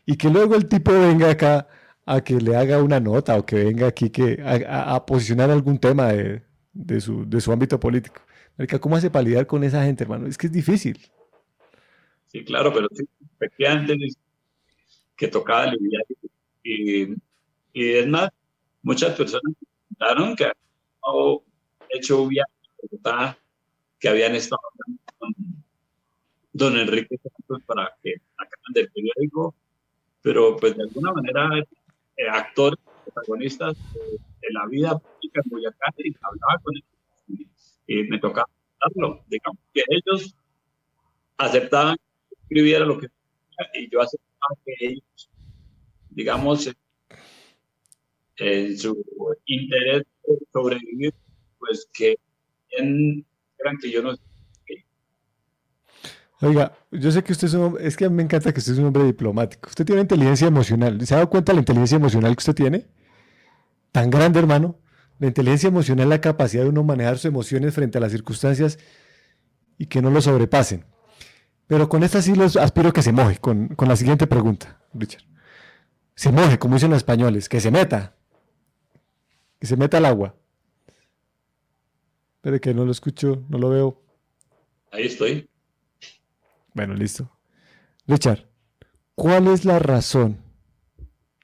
Y que luego el tipo venga acá a que le haga una nota o que venga aquí que, a, posicionar algún tema de, de, su, de su ámbito político. ¿Cómo hace para lidiar con esa gente, hermano? Es que es difícil. Sí, claro, pero sí, efectivamente que tocaba aliviar. Y, y es más, muchas personas comentaron que habían hecho un viaje que habían estado con don Enrique Santos para que sacaran del periódico, pero pues de alguna manera eh, actores, protagonistas de, la vida pública en Boyacá y hablaba con ellos y, me tocaba hablarlo. Digamos que ellos aceptaban escribiera lo que y yo aceptaba que ellos, digamos, en su interés de sobrevivir, pues que eran que yo no Oiga, yo sé que usted es un es que me encanta que usted es un hombre diplomático. Usted tiene inteligencia emocional. ¿Se ha dado cuenta la inteligencia emocional que usted tiene? Tan grande, hermano. La inteligencia emocional es la capacidad de uno manejar sus emociones frente a las circunstancias y que no lo sobrepasen. Pero con esta sí los aspiro que se moje, con, con la siguiente pregunta, Richard. Se moje, como dicen los españoles, que se meta. Que se meta al agua. Espere que no lo escucho, no lo veo. Ahí estoy. Bueno, listo. Richard, ¿cuál es la razón?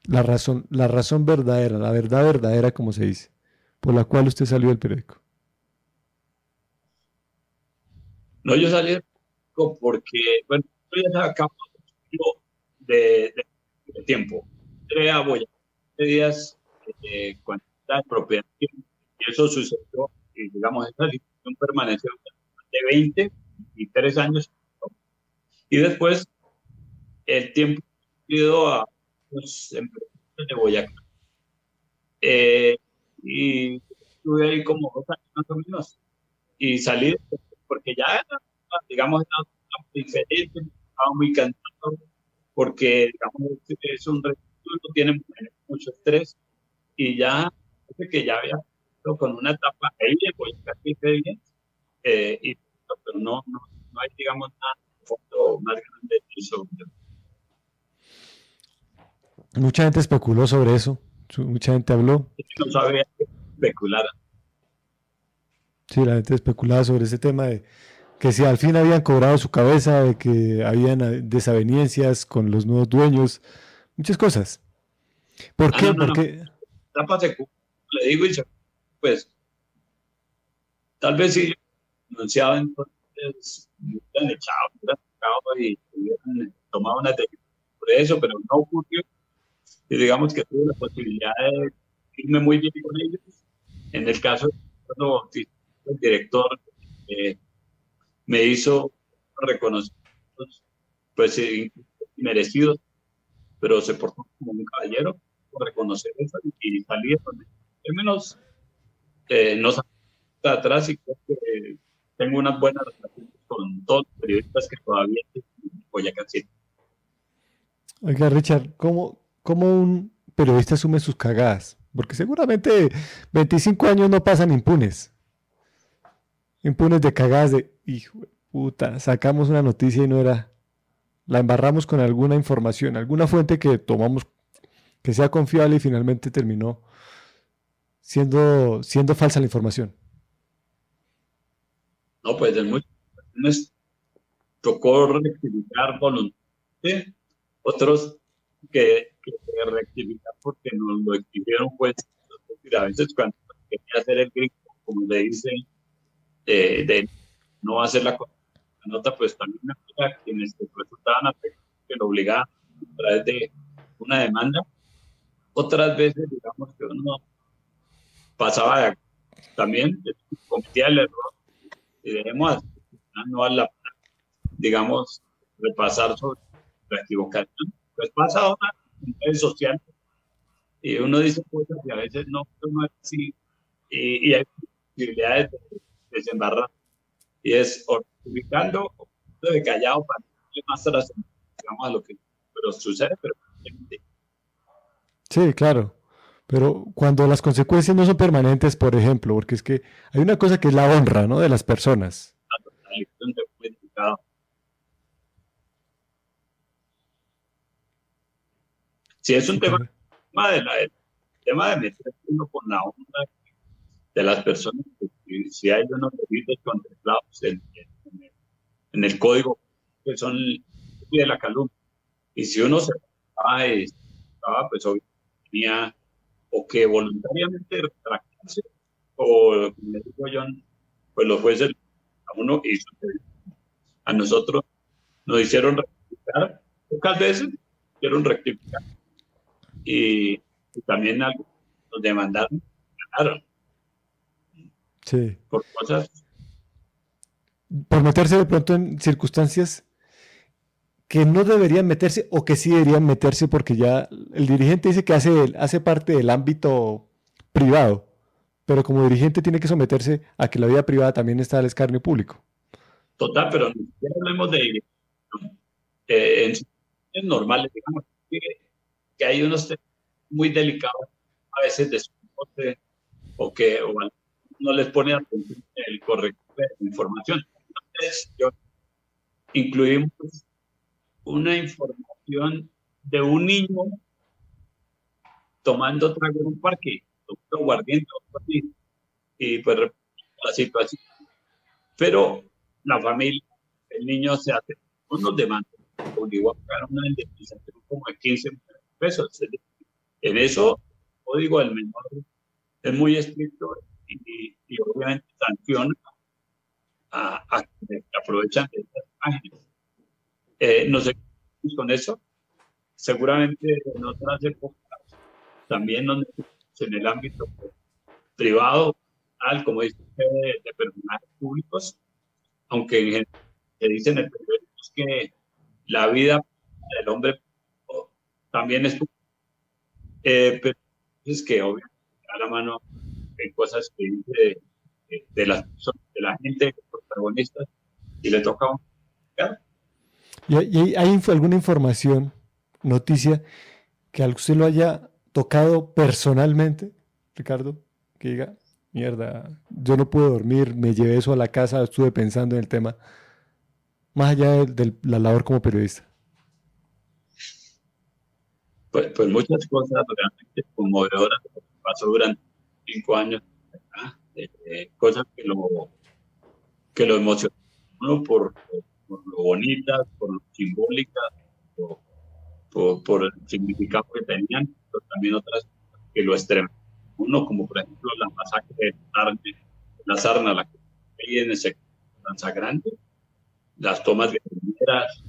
La razón, la razón verdadera, la verdad verdadera, como se dice, por la cual usted salió del periódico. No, yo salí del periódico porque, bueno, yo ya acabo de, tiempo. Entré a Boyacá días eh, cuando en propiedad y eso sucedió, y digamos, esta situación permaneció de 20 y 3 años y después el tiempo ido a empresarios de Boyacá. Eh, y estuve ahí como dos años más o menos. Y salí porque ya, digamos, estaba diferente, estaba muy cansado, porque, digamos, es un recurso, tiene mucho estrés, y ya, que ya había con una etapa ahí de Boyacá eh, y, pero no, no, no hay, digamos, nada más grande Mucha gente especuló sobre eso, mucha gente habló. No sabía especular. Sí, la gente especulaba sobre ese tema de que si al fin habían cobrado su cabeza, de que habían desavenencias con los nuevos dueños, muchas cosas. ¿Por ah, qué? Porque... le digo, y pues, tal vez si anunciaba entonces hubieran echado, hubieran y hubieran tomado una decisión por eso, pero no ocurrió. Y digamos que tuve la posibilidad de irme muy bien con ellos. En el caso cuando el director eh, me hizo reconocimientos, pues merecidos, pero se portó como un caballero por reconocer eso y salir, al menos eh, no atrás y creo que tengo unas buenas relaciones con todos los periodistas que todavía Boyacá City. Oiga, Richard, ¿cómo, ¿cómo un periodista asume sus cagadas? Porque seguramente 25 años no pasan impunes. Impunes de cagadas de, hijo de puta, sacamos una noticia y no era. La embarramos con alguna información, alguna fuente que tomamos que sea confiable y finalmente terminó siendo, siendo falsa la información. No, pues de muchos tocó rectificar voluntariamente, otros que, que, rectificar porque nos lo exigieron pues a veces cuando quería hacer el grito, como le dicen, de no hacer la, nota, pues también me a quienes pues, estaban afectados que lo obligaban a través de una demanda. Otras veces, digamos que uno pasaba también, cometía el error y debemos no vale la digamos, repasar sobre la equivocación. Pues pasa ahora en redes sociales y uno dice cosas y a veces no, no es así y, hay posibilidades de desembarrar. Y es ubicando de callado para darle más trascendencia, digamos, a lo que pero sucede, pero Sí, claro. Pero cuando las consecuencias no son permanentes, por ejemplo, porque es que hay una cosa que es la honra, ¿no? De las personas. Si es un tema, de la, tema de meter uno con la onda de las personas, si hay unos delitos contemplados en, en, el, código que son de la calumnia. Y si uno se estaba, pues obviamente o que voluntariamente retractarse, o me digo yo, pues los jueces a uno hizo a nosotros nos hicieron rectificar, pocas veces hicieron rectificar. Y, también nos demandaron, ganaron. Sí. Por cosas. Por meterse de pronto en circunstancias que no deberían meterse o que sí deberían meterse porque ya el dirigente dice que hace, hace parte del ámbito privado, pero como dirigente tiene que someterse a que la vida privada también está al escarnio público. total, pero siquiera hablemos de eh, en normales, digamos, que, hay unos temas muy delicados a veces de o que no les pone el correcto de información. Entonces, yo incluimos una información de un niño tomando trago en un parque, tomando guardiente, y pues la situación. Pero la familia, el niño se hace unos obligó a pagar una indemnización como de 15 pesos. En eso, código del menor es muy estricto y, obviamente sanciona a, a, quienes aprovechan de estas imágenes. Eh, no sé con eso. Seguramente en otras épocas también en el ámbito privado, tal como dice de, de personajes públicos, aunque en se dice en el que la vida del hombre también es eh, pero es que obviamente a la mano en cosas que dice de, de, las de la gente protagonistas y le toca un ¿Y hay, hay alguna información, noticia, que usted lo haya tocado personalmente, Ricardo? Que diga, mierda, yo no pude dormir, me llevé eso a la casa, estuve pensando en el tema, más allá de, la labor como periodista. Pues, pues muchas cosas realmente conmovedoras pasó durante cinco años, eh, cosas que lo, que lo emocionaron por, por, lo bonitas, por lo simbólicas, por, por, el significado que tenían, pero también otras que lo extremo uno, como por ejemplo la masacre de la Sarna, la que hay en ese Lanza Grande, las tomas de primeras,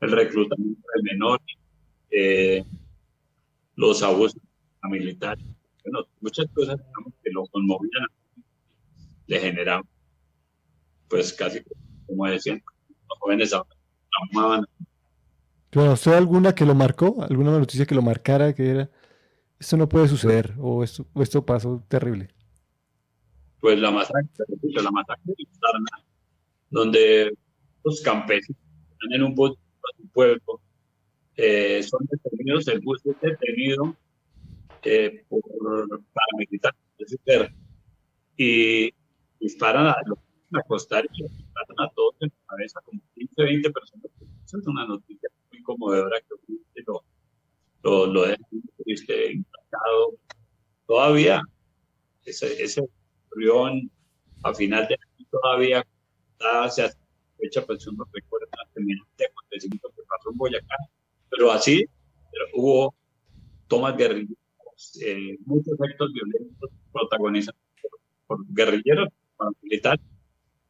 el reclutamiento de menores, eh, los abusos militares, bueno, muchas cosas que lo conmovían, le generaban, pues casi, como decían, los jóvenes amaban. ¿Pero usted alguna que lo marcó? ¿Alguna noticia que lo marcara que era esto no puede suceder o esto, esto pasó terrible. Pues la masacre, la masacre de Sarna, donde los campesinos están en un bus a su pueblo, eh, son detenidos, el bus es detenido eh, por paramilitares y disparan a, los a acostar y disparan a todos en la cabeza, como 15, 20 personas. Esa es una noticia muy conmovedora que lo, lo, lo dejan este, impactado. Todavía ese, ese rión a final de año todavía se fecha pues uno recuerda semejante acontecimiento que pasó en Boyacá, así pero hubo tomas guerrilleras, eh, muchos actos violentos protagonizados por, guerrilleros, militares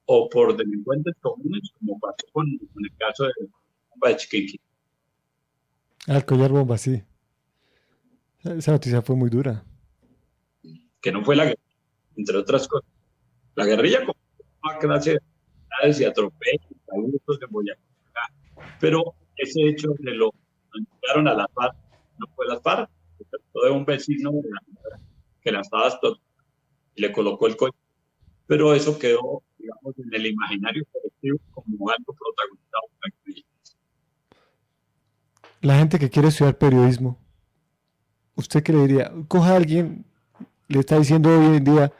o por delincuentes comunes, como pasó con, el caso de Bomba de Chiquinqui. Al collar bomba, sí. Esa noticia fue muy dura. Que no fue la guerrilla, entre otras cosas. La guerrilla como una clase de atropellos, abusos de Boyacá. Pero ese hecho de lo llegaron a la FARC, no fue la FARC, se trató de un vecino que la estaba y le colocó el coche. Pero eso quedó, digamos, en el imaginario colectivo como algo protagonizado por la. La gente que quiere estudiar periodismo, ¿usted qué le diría? Coja a alguien, le está diciendo hoy en día,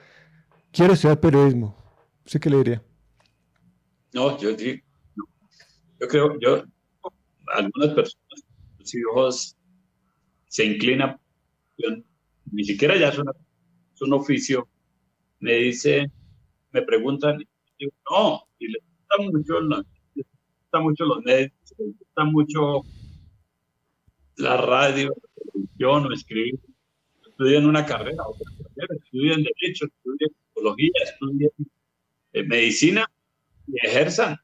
quiero estudiar periodismo. ¿Usted qué le diría? No, yo digo, yo creo, yo, algunas personas, hijos se inclinan, ni siquiera ya es, un oficio, me dice, me preguntan, no, y les gusta mucho, mucho los medios, les gusta mucho la radio, yo no escribir, estudian una carrera, otra carrera, estudian Derecho, estudian Psicología, estudian eh, Medicina y ejerzan.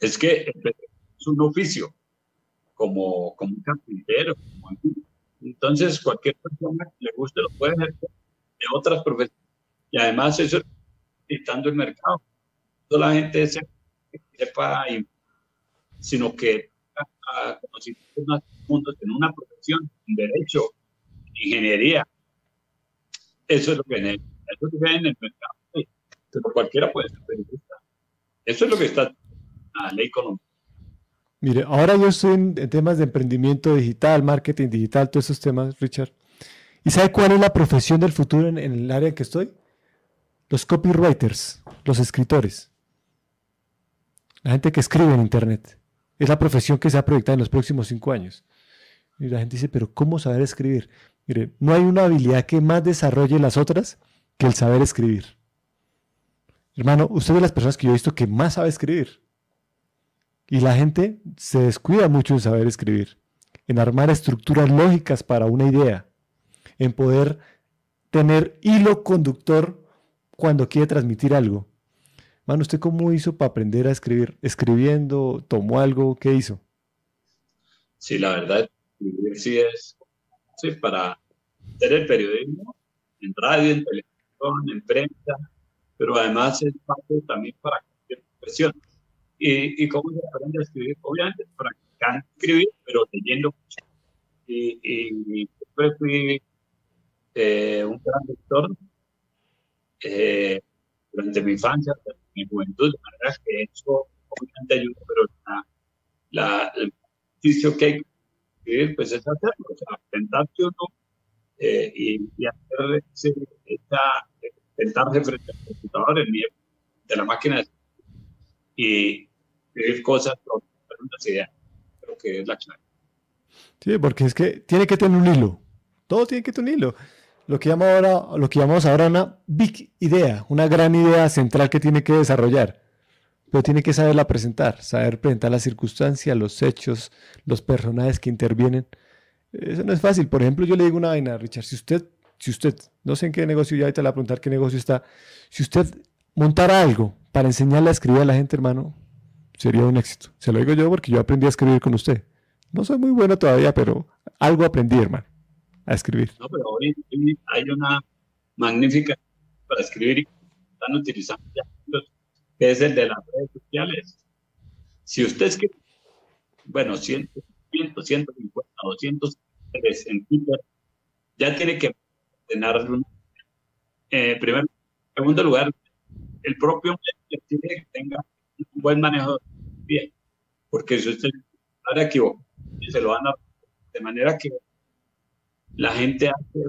Es que es un oficio, como, como un carpintero. entonces, cualquier persona que le guste lo puede ejercer de otras profesiones. Y además, eso dictando el mercado. No la gente sepa, sino que conocimientos más profundos en una profesión, en derecho, ingeniería. Eso es lo que, eso es lo que en el mercado. Pero cualquiera puede ser periodista. Eso es lo que está la ley económica. Mire, ahora yo estoy en, temas de emprendimiento digital, marketing digital, todos esos temas, Richard. ¿Y sabe cuál es la profesión del futuro en, el área en que estoy? Los copywriters, los escritores. La gente que escribe en Internet. Es la profesión que se ha proyectado en los próximos cinco años. Y la gente dice, pero ¿cómo saber escribir? Mire, no hay una habilidad que más desarrolle las otras que el saber escribir. Hermano, usted es de las personas que yo he visto que más sabe escribir. Y la gente se descuida mucho en saber escribir, en armar estructuras lógicas para una idea, en poder tener hilo conductor cuando quiere transmitir algo. Mano, ¿usted cómo hizo para aprender a escribir? ¿Escribiendo? ¿Tomó algo? ¿Qué hizo? Sí, la verdad, escribir sí es para hacer el periodismo en radio, en televisión, en prensa, pero además es parte también para cualquier profesión. ¿Y, y cómo se aprende a escribir? Obviamente practicando escribir, pero leyendo mucho. Y, y después fui eh, un gran lector eh, durante mi infancia, mi juventud, de manera que eso obviamente ayuda, pero la, el ejercicio que hay que escribir, pues es hacerlo, o sea, sentarse uno eh, y, y hacer esa, sentarse frente al computador en de la máquina de y escribir cosas, unas ideas. Creo que es la clave. Sí, porque es que tiene que tener un hilo. Todo tiene que tener un hilo. Lo que, ahora, lo que llamamos ahora una big idea, una gran idea central que tiene que desarrollar. Pero tiene que saberla presentar, saber presentar las circunstancias, los hechos, los personajes que intervienen. Eso no es fácil. Por ejemplo, yo le digo una vaina, Richard, si usted, si usted, no sé en qué negocio, ya ahorita le voy a preguntar qué negocio está, si usted montara algo para enseñarle a escribir a la gente, hermano, sería un éxito. Se lo digo yo porque yo aprendí a escribir con usted. No soy muy bueno todavía, pero algo aprendí, hermano, a escribir. No, pero hoy hay una magnífica para escribir y están utilizando ya, que es el de las redes sociales. Si usted escribe, bueno, 100, 150, 200 en Twitter, ya tiene que un, eh, primer, en segundo lugar, el propio tiene que tenga un buen manejo bien, porque si usted está equivocado, se lo van a de manera que la gente hace,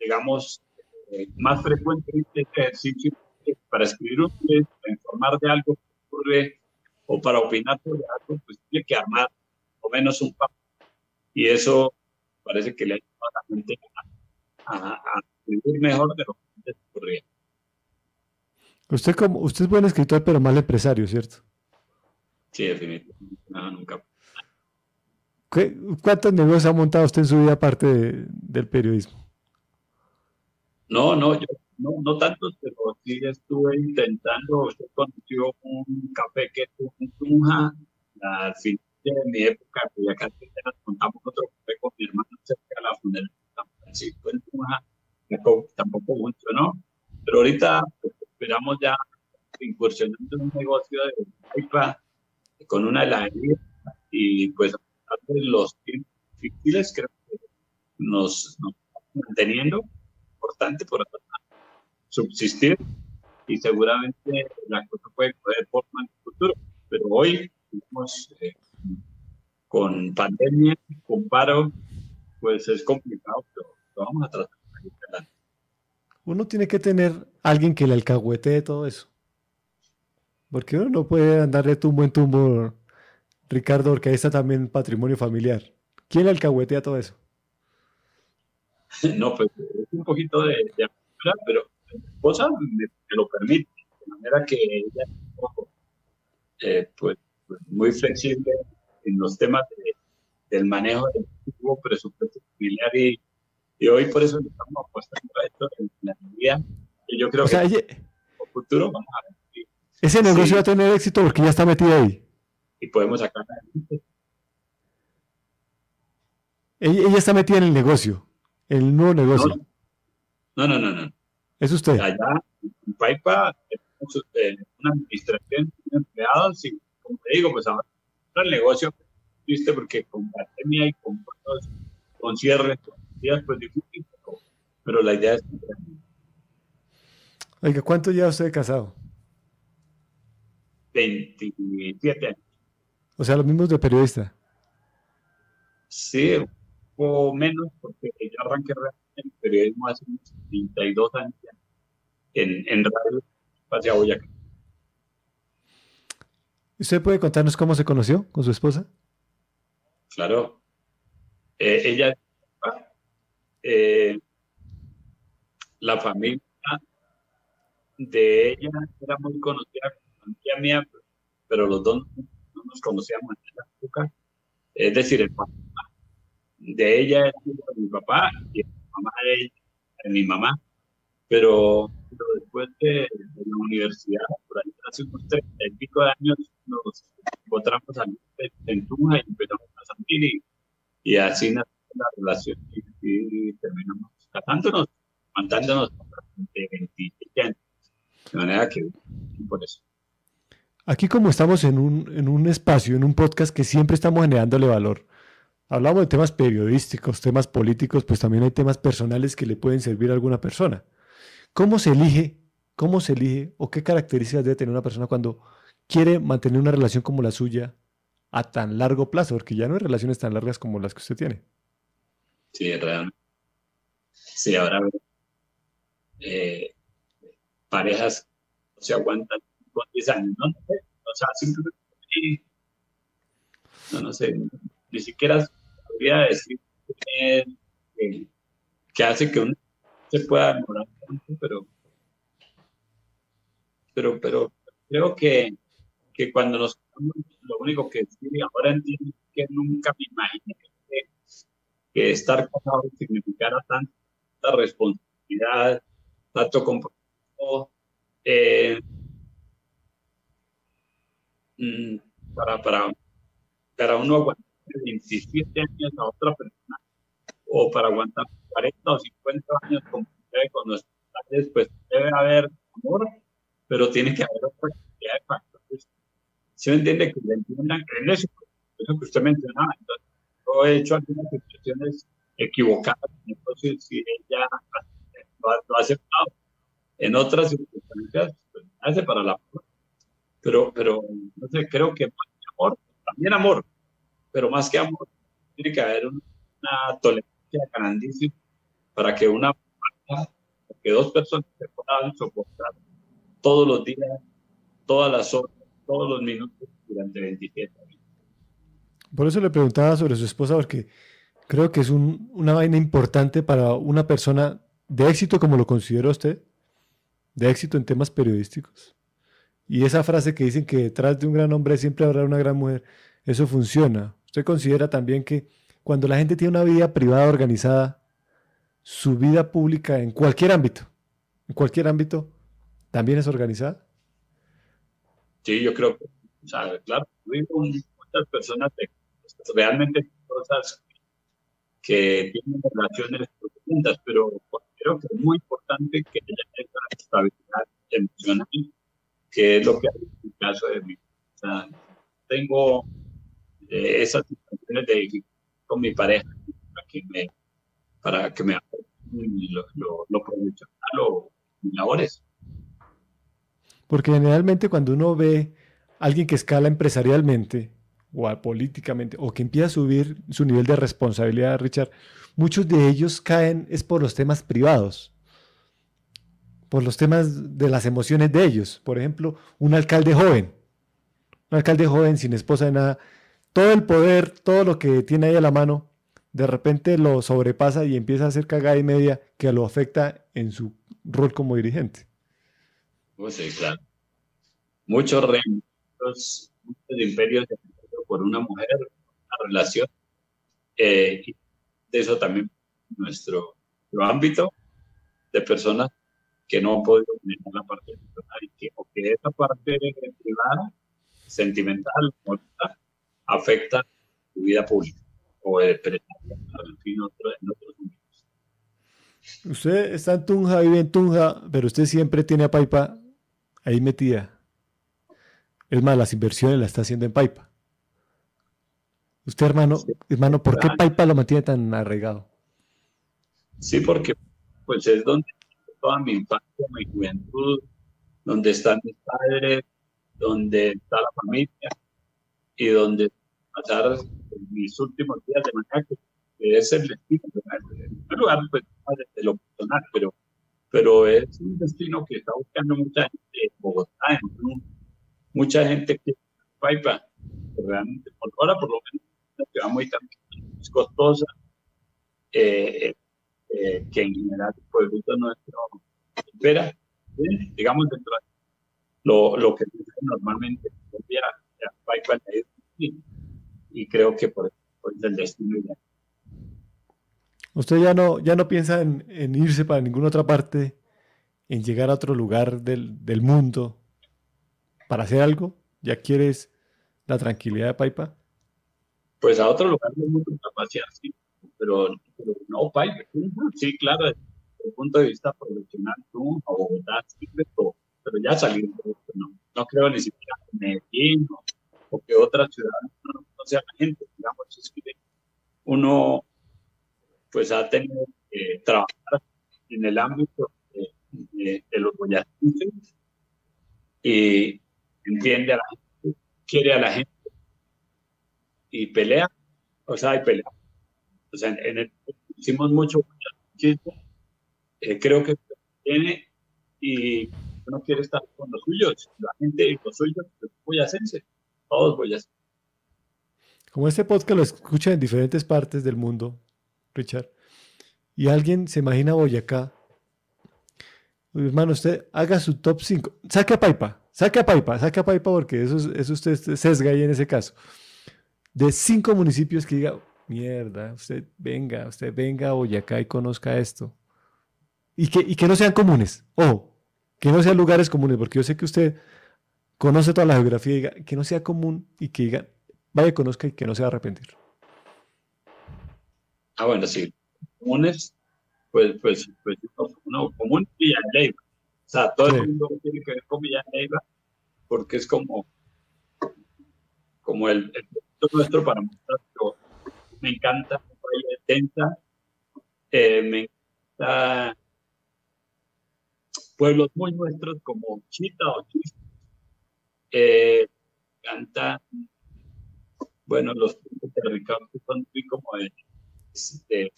digamos, eh, más frecuentemente este ejercicio para escribir un texto, para informar de algo que ocurre o para opinar sobre algo, pues tiene que armar o menos un papel. Y eso parece que le ayuda a la gente a, escribir mejor de lo que ocurría. Usted, como, usted es buen escritor, pero mal empresario, ¿cierto? Sí, definitivamente. No, nunca. ¿Cuántos negocios ha montado usted en su vida aparte del periodismo? No, no, yo no, no tantos, pero sí estuve intentando. Usted conoció un café que tuvo en Tunja al fin de mi época, pues ya casi nos contamos otro café con mi hermano cerca de la funeraria de San Francisco en Tunja, tampoco mucho, ¿no? Pero ahorita pues, esperamos ya incursionando en un negocio de pipa con una heladería y pues los tiempos difíciles creo que nos, nos manteniendo importante por subsistir y seguramente la cosa puede poder forma en el futuro. Pero hoy estamos eh, con pandemia con paro pues es complicado pero lo vamos a tratar de uno tiene que tener alguien que le alcahuete todo eso. Porque uno no puede andar de tumbo en tumbo, Ricardo, porque ahí está también patrimonio familiar. ¿Quién le alcahuetea todo eso? (laughs) No, pues es un poquito de, de pero mi esposa me, lo permite, de manera que ella es eh, pues, pues, muy flexible en los temas del manejo del presupuesto familiar y y hoy por eso estamos apostando a esto en la vida. Y yo creo que en el futuro vamos a ver. ese negocio va a tener éxito porque ya está metido ahí. Y podemos sacar ella, ella está metida en el negocio, en el nuevo negocio. No, no, no, no. Es usted. Allá en Paipa tenemos eh, una administración de empleados y, como te digo, pues ahora el negocio, viste, porque con pandemia y con, con cierres, pues difícil, pero, la idea es... Oiga, ¿cuánto ya usted casado? 27 años. O sea, los mismos de periodista. Sí, o menos, porque yo arranqué en periodismo hace unos 32 años en, en radio hacia Boyacá. ¿Usted puede contarnos cómo se conoció con su esposa? Claro. Eh, ella, eh, la familia de ella era muy conocida como familia mía, pero los dos no nos conocíamos en la época. Es decir, el papá de ella era mi papá y la mamá de era mi mamá. Pero, después de, la universidad, por ahí hace unos treinta y pico de años, nos encontramos en Tunja y empezamos a salir y, y así nació la relación y, terminamos mandándonos de 27 años. De manera que, por eso. Aquí como estamos en un, en un espacio, en un podcast que siempre estamos generándole valor, hablamos de temas periodísticos, temas políticos, pues también hay temas personales que le pueden servir a alguna persona. ¿Cómo se elige? ¿Cómo se elige o qué características debe tener una persona cuando quiere mantener una relación como la suya a tan largo plazo? Porque ya no hay relaciones tan largas como las que usted tiene. Sí, realmente. Sí, ahora eh, parejas se aguantan con 10 años, ¿no? O sea, simplemente, no, no sé, ni siquiera podría decir que, que hace que uno se pueda demorar tanto, pero, pero, pero creo que, que cuando nos lo único que sí, ahora entiendo que nunca me imaginé que, que estar casado significara tanta responsabilidad, tanto compromiso, eh, mm, para, para, para uno aguantar 27 años a otra persona o para aguantar 40 o 50 años con, con nuestros padres, pues debe haber amor, pero tiene que haber otra cantidad de factores. ¿Se me entiende que le entiendan en eso? Eso que usted mencionaba. Entonces, yo he hecho algunas expresiones equivocadas, entonces si ella lo ha, aceptado. En otras circunstancias, pues, hace para la pero, pero sé, creo que amor, también amor, pero más que amor, tiene que haber una, tolerancia grandísima para que una que dos personas se puedan soportar todos los días, todas las horas, todos los minutos durante 27 años. Por eso le preguntaba sobre su esposa, porque creo que es una vaina importante para una persona de éxito como lo considera usted, de éxito en temas periodísticos. Y esa frase que dicen que detrás de un gran hombre siempre habrá una gran mujer, eso funciona. ¿Usted considera también que cuando la gente tiene una vida privada organizada, su vida pública en cualquier ámbito, en cualquier ámbito, también es organizada? Sí, yo creo o sea, claro, muchas personas de, realmente cosas que tienen relaciones profundas, pero creo que es muy importante que haya esa estabilidad emocional, que es lo que hay en el caso de mí. O sea, tengo eh, esas situaciones de con mi pareja para que me para que me lo, lo, lo profesional o labores. Porque generalmente cuando uno ve a alguien que escala empresarialmente o políticamente o que empieza a subir su nivel de responsabilidad, Richard, muchos de ellos caen es por los temas privados, por los temas de las emociones de ellos. Por ejemplo, un alcalde joven, un alcalde joven sin esposa de nada, todo el poder, todo lo que tiene ahí a la mano, de repente lo sobrepasa y empieza a hacer cagada y media que lo afecta en su rol como dirigente. Pues sí, claro. Muchos reinos, muchos imperios por una mujer, una relación. Eh, de eso también nuestro, ámbito de personas que no han podido manejar la parte personal y que, que esa parte privada, sentimental, afecta tu vida pública o de en fin, otro, en otros Usted está en Tunja, vive en Tunja, pero usted siempre tiene a Paipa ahí metida. Es más, las inversiones las está haciendo en Paipa. Usted, hermano, hermano, ¿por qué Paipa lo mantiene tan arraigado? Sí, porque pues es donde toda mi infancia, mi juventud, donde están mis padres, donde está la familia y donde pasar mis últimos días de manera que, es el destino. En primer lugar, pues, de lo personal, pero, pero es un destino que está buscando mucha gente en Bogotá, en mucha gente que Paipa, realmente por ahora por lo menos la ciudad muy costosa, eh, eh, que en general el pueblito nuestro espera, digamos dentro de lo, lo que normalmente y creo que por, por el destino ya. Usted ya no, ya no piensa en, en, irse para ninguna otra parte, en llegar a otro lugar del, del mundo para hacer algo. ¿Ya quieres la tranquilidad de Paipa? Pues a otro lugar del mundo pasear, sí, pero, no Paipa. Sí, claro, desde el punto de vista profesional, tú, a Bogotá, sí, pero, ya salir, no, no creo ni siquiera en Medellín o, que otra ciudad no, no sea la gente, digamos, es que uno pues ha tenido que trabajar en el ámbito de, los boyacenses y entiende a la gente, quiere a la gente y pelea, o sea, hay pelea. O sea, en, el, hicimos mucho eh, creo que tiene y uno quiere estar con los suyos, la gente y los suyos, pues, boyacenses, todos boyacenses. Como este podcast lo escucha en diferentes partes del mundo, Richard, y alguien se imagina Boyacá, hermano, usted haga su top 5, saque a Paipa, saque a Paipa, saque a Paipa porque eso, eso usted sesga ahí en ese caso. De cinco municipios que diga, mierda, usted venga, usted venga a Boyacá y conozca esto. Y que, y que no sean comunes, ojo, que no sean lugares comunes, porque yo sé que usted conoce toda la geografía y diga, que no sea común y que diga, vaya, conozca y que no se va a arrepentir. Ah, bueno, sí. Comunes, pues, pues, pues uno común Villaleiva. O sea, todo el mundo tiene que ver con Villaleiva porque es como, como el, el nuestro para mostrar me encanta densa, eh, me encanta pueblos muy nuestros como Chita o Chista. Eh, me encanta bueno, los territorios son muy como de, de,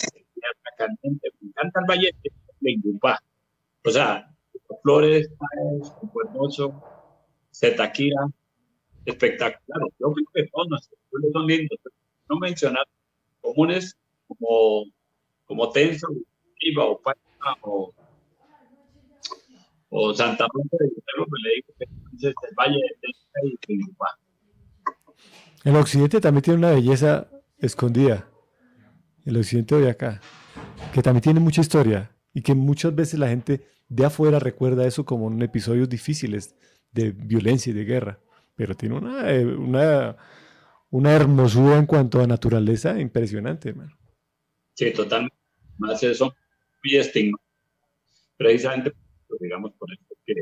caliente. Me encanta el valle de Ingupá. O sea, Flores, Hermoso, Zetaquira, espectacular. Yo creo que todos nuestros pueblos son lindos. No mencionar comunes como, como Tenso, Iba o Pacha o, Santa Rosa de Guerrero, pues le digo que es el Valle de Tenso y Ingupá. El occidente también tiene una belleza escondida. El occidente de acá, que también tiene mucha historia y que muchas veces la gente de afuera recuerda eso como un episodios difíciles de violencia y de guerra, pero tiene una, eh, una, una hermosura en cuanto a naturaleza impresionante, hermano. Sí, totalmente. Más eso, muy estigma. Precisamente, pues, digamos, por eso que,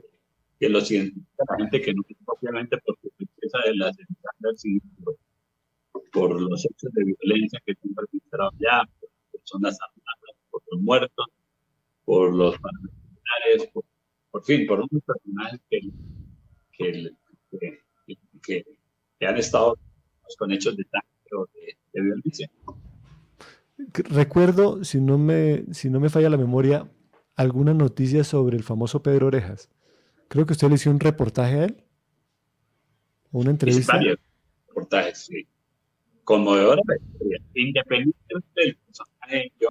que los científicos, la gente que no es propiamente por su riqueza de las por, los hechos de violencia que se han registrado ya, por personas armadas, por los muertos, por los paramilitares, por, por fin, por unos personajes que, que, que, que, han estado con hechos de de, de violencia. Recuerdo, si no, me, si no me falla la memoria, alguna noticia sobre el famoso Pedro Orejas. Creo que usted le hizo un reportaje a él. ¿Una entrevista? reportajes, sí. Conmovedora Independientemente del personaje, yo,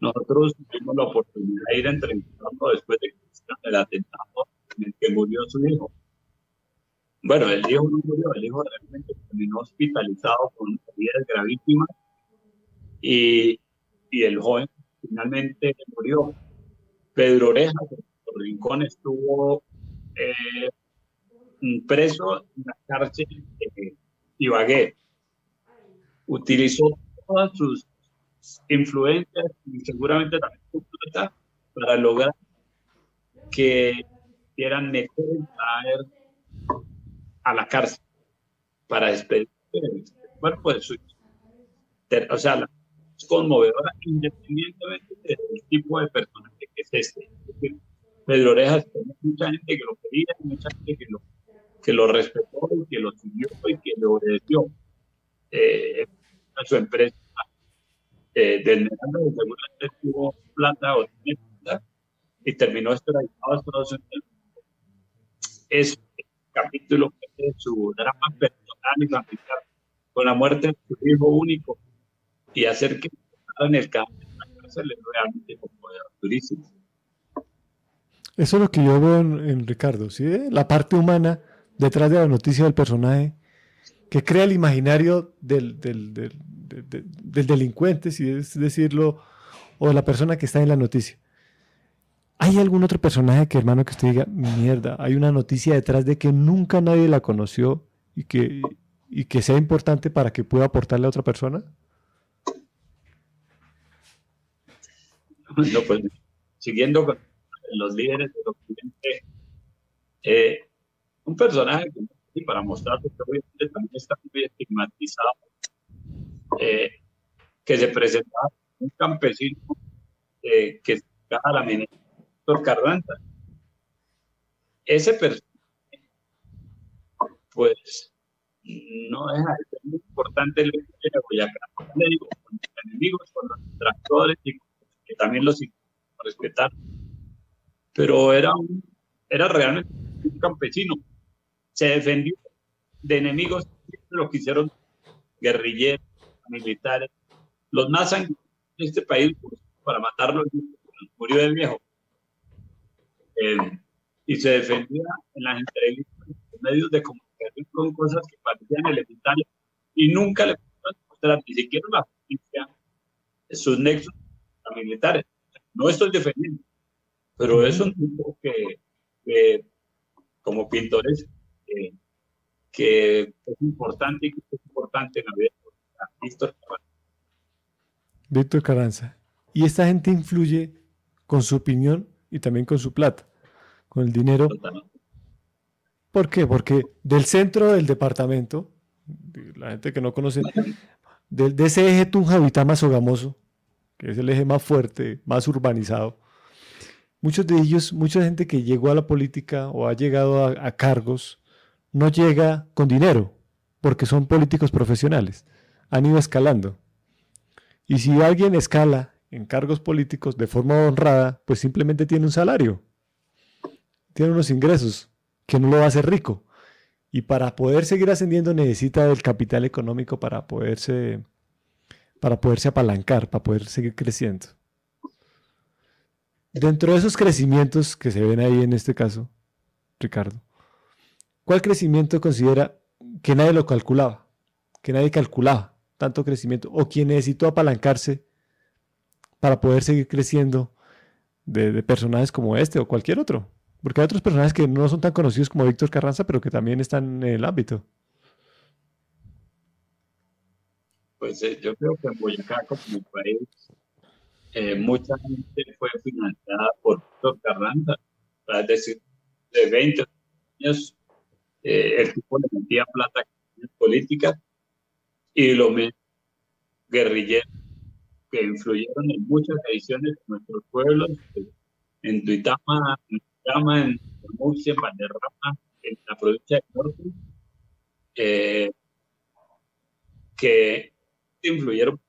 nosotros tuvimos la oportunidad de ir a entrevistarlo después de que el atentado en el que murió su hijo. Bueno, el hijo no murió, el hijo realmente terminó hospitalizado con heridas gravísimas y, y el joven finalmente murió. Pedro Oreja, de Rincón, estuvo eh, preso en la cárcel de Ibagué. Utilizó todas sus influencias y seguramente también su para lograr que quieran meter traer a la cárcel para despedir el cuerpo de su o sea, es conmovedora independientemente del tipo de personaje que es este. Pedro Orejas tenía mucha gente que lo quería, mucha gente que lo, que lo respetó y que lo siguió y que le obedeció. Eh, a su empresa eh, del seguramente tuvo plata o plata y terminó extraditado a Estados Unidos. Es el capítulo de su drama personal y familiar con la muerte de su hijo único y hacer que en el campo la cárcel es realmente durísimo. Eso es lo que yo veo en, Ricardo, ¿sí? La parte humana detrás de la noticia del personaje que crea el imaginario del, del, del, del, delincuente, si es decirlo, o de la persona que está en la noticia. ¿Hay algún otro personaje que, hermano, que usted diga, mierda, hay una noticia detrás de que nunca nadie la conoció y que, y que sea importante para que pueda aportarle a otra persona? No, pues siguiendo con los líderes del occidente, eh, un personaje para mostrar que obviamente también está muy estigmatizado, eh, que se presentaba un campesino eh, que a la ministra Carranza. Ese personaje, pues, no de ser muy importante el de Boyacá. Le digo, con los enemigos, con los tractores, y que también los respetar pero era, un, era realmente un campesino. Se defendió de enemigos, lo que hicieron guerrilleros, militares, los más en este país pues, para matarlo, murió de viejo. Eh, y se defendía en las entrevistas, en medios de comunicación con cosas que parecían elementales y nunca le pudieron mostrar ni siquiera la justicia sus nexos militares. No estoy defendiendo, pero es un tipo que, como pintores, que es importante y que es importante en la vida de Víctor Carranza. Víctor Carranza. Y esta gente influye con su opinión y también con su plata, el dinero. ¿Por qué? Porque del centro del departamento, la gente que no conoce, de, de ese eje Tunja más Sogamoso, que es el eje más fuerte, más urbanizado, muchos de ellos, mucha gente que llegó a la política o ha llegado a, cargos, no llega con dinero, porque son políticos profesionales, han ido escalando. Y si alguien escala en cargos políticos de forma honrada, pues simplemente tiene un salario, tiene unos ingresos que no lo hacer rico. Y para poder seguir ascendiendo necesita del capital económico para poderse, para poderse apalancar, para poder seguir creciendo. Dentro de esos crecimientos que se ven ahí en este caso, Ricardo, ¿cuál crecimiento considera que nadie lo calculaba? Que nadie calculaba tanto crecimiento o quien necesitó apalancarse para poder seguir creciendo de, personajes como este o cualquier otro. Porque hay otros personajes que no son tan conocidos como Víctor Carranza, pero que también están en el ámbito. Pues eh, yo creo que en Boyacá, como país, eh, mucha gente fue financiada por Víctor Carranza, es decir, de 20 años, eh, el tipo le metía plata en política y lo mismo guerrilleros que influyeron en muchas ediciones de nuestros pueblos, en Tuitama, en Tuitama, en Murcia, en Valderrama, en la provincia de Norte, eh, que influyeron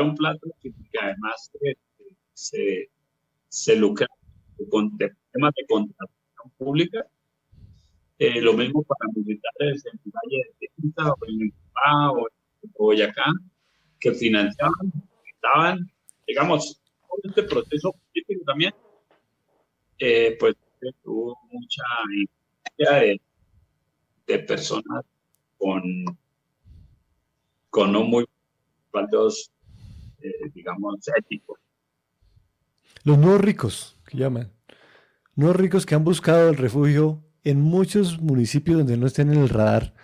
un plata que además se, se lucra con temas de contratación pública. Eh, lo mismo para militares en el Valle de Tinta o en el o en Boyacá, que financiaban, estaban, digamos, todo este proceso político también, eh, pues tuvo mucha influencia de, de personas con, con no muy respaldos eh, digamos, éticos. Los nuevos ricos, que llaman. Nuevos ricos que han buscado el refugio en muchos municipios donde no estén en el radar,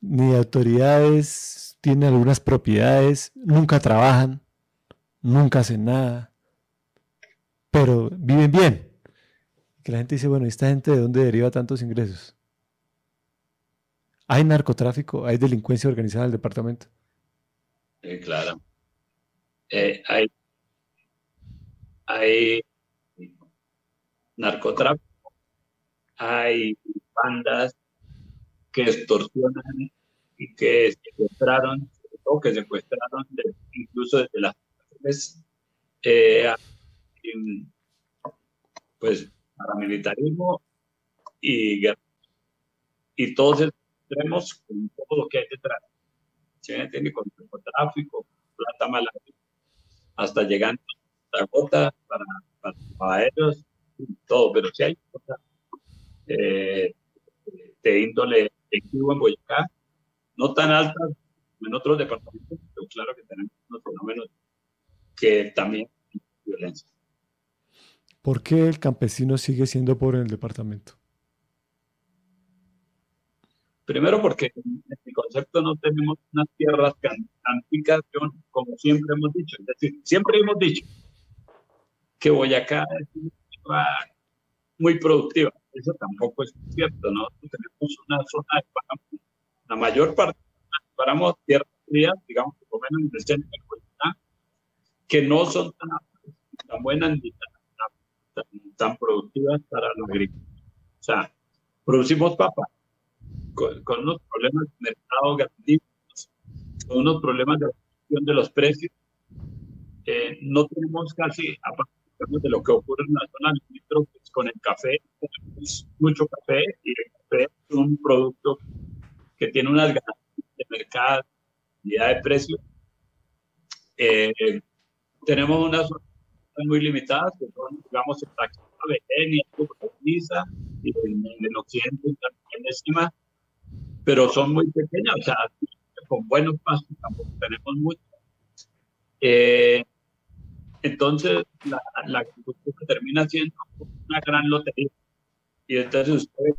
ni autoridades, tienen algunas propiedades, nunca trabajan, nunca hacen nada, pero viven bien. Que la gente dice, bueno, ¿esta gente de dónde deriva tantos ingresos? ¿Hay narcotráfico? ¿Hay delincuencia organizada en el departamento? claro. Eh, hay, hay narcotráfico, hay bandas que extorsionan y que secuestraron, o que secuestraron incluso desde las eh, pues paramilitarismo y guerra. Y todos extremos con todo lo que hay detrás. Se tiene con narcotráfico, plata mala, hasta llegando a gota para, para, ellos, todo, pero si hay cosas eh, de índole en Boyacá, no tan altas en otros departamentos, pero claro que tenemos unos fenómenos que también violencia. ¿Por qué el campesino sigue siendo pobre en el departamento? Primero porque en mi concepto no tenemos unas tierras cantificación como siempre hemos dicho. Es decir, siempre hemos dicho que Boyacá es una tierra muy productiva. Eso tampoco es cierto, ¿no? Tenemos una zona de páramo, la mayor parte de páramos tierras frías, digamos, por lo menos en el centro de Boyacá, que no son tan, tan buenas ni tan, tan, productivas para la agricultura. O sea, producimos papa con, unos problemas de mercado grandísimos, con unos problemas de de los precios. Eh, no tenemos casi, aparte de lo que ocurre en la zona limítrofes con el café, tenemos mucho café y el café es un producto que tiene unas ganancias de mercado, de precio. Eh, tenemos unas zonas muy limitadas, que son, digamos, el Vegenia, y en, el occidente también encima, pero son muy pequeñas, o sea, con buenos pasos tampoco tenemos mucho. Eh, entonces, la, la agricultura termina siendo una gran lotería. Y entonces ustedes,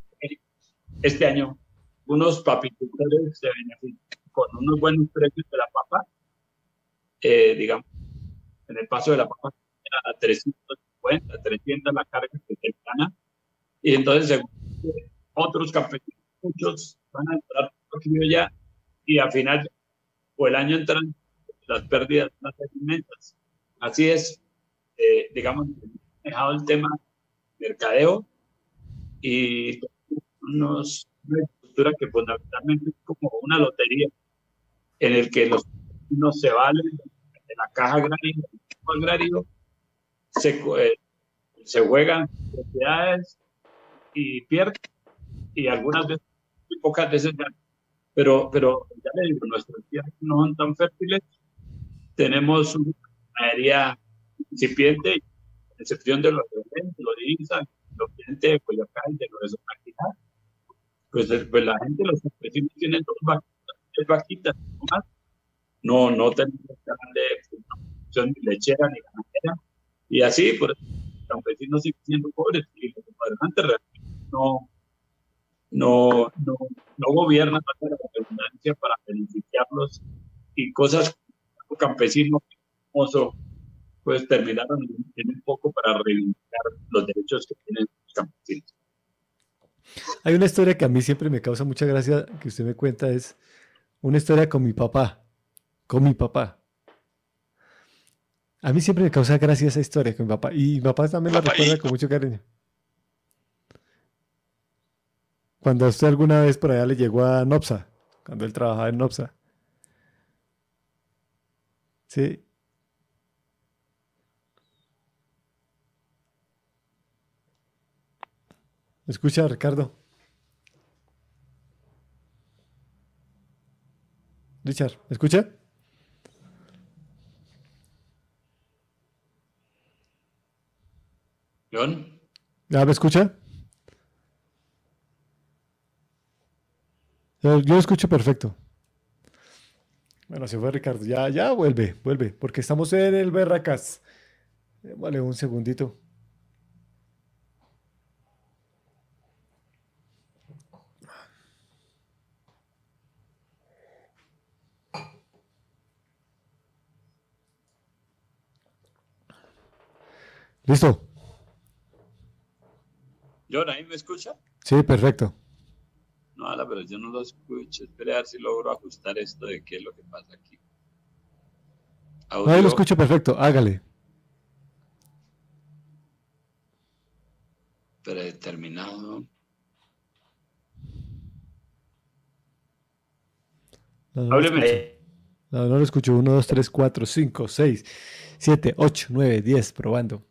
este año, unos papicultores se benefician con unos buenos precios de la papa, eh, digamos, en el paso de la papa a 350, 300 la carga que se gana. Y entonces, según otros campesinos, muchos van a entrar ya y al final o el año entran las pérdidas más inmensas. Así es, eh, digamos, dejado el tema mercadeo y unos, una estructura que fundamentalmente es como una lotería en el que los no se valen de la caja agraria, agrario, se, eh, se juegan propiedades y pierden y algunas veces, muy pocas veces ganan. Pero, pero ya le digo, nuestras tierras no son tan fértiles. Tenemos una ganadería incipiente, excepción de los de INSA, los clientes de Coyoacán, de los de pues, pues la gente, los campesinos tienen dos vaquitas, tres vaquitas, más. No, no tenemos de lechera ni ganadera. Y así, por los campesinos siguen siendo pobres y los gobernantes realmente no, no, no, no gobiernan para la redundancia para beneficiarlos y cosas como campesinos pues terminaron en un poco para reivindicar los derechos que tienen los campesinos. Hay una historia que a mí siempre me causa mucha gracia que usted me cuenta, es una historia con mi papá, con mi papá. A mí siempre me causa gracia esa historia con mi papá y mi papá también la recuerda con mucho cariño. Cuando usted alguna vez por allá le llegó a Nopsa, cuando él trabajaba en Nopsa. Sí, escucha, Ricardo? Richard, ¿me escucha? John. ¿Ya me escucha? Yo, escucho perfecto. Bueno, se fue Ricardo. Ya, ya vuelve, vuelve, porque estamos en el Berracas. Vale, un segundito. ¿Listo? ¿John, ahí me escucha? Sí, perfecto. No, pero yo no lo escucho. Espera a ver si logro ajustar esto de qué es lo que pasa aquí. Ahí lo escucho perfecto, hágale. predeterminado. No, no, lo no, no lo escucho. 1, 2, 3, 4, 5, 6, 7, 8, 9, 10. Probando.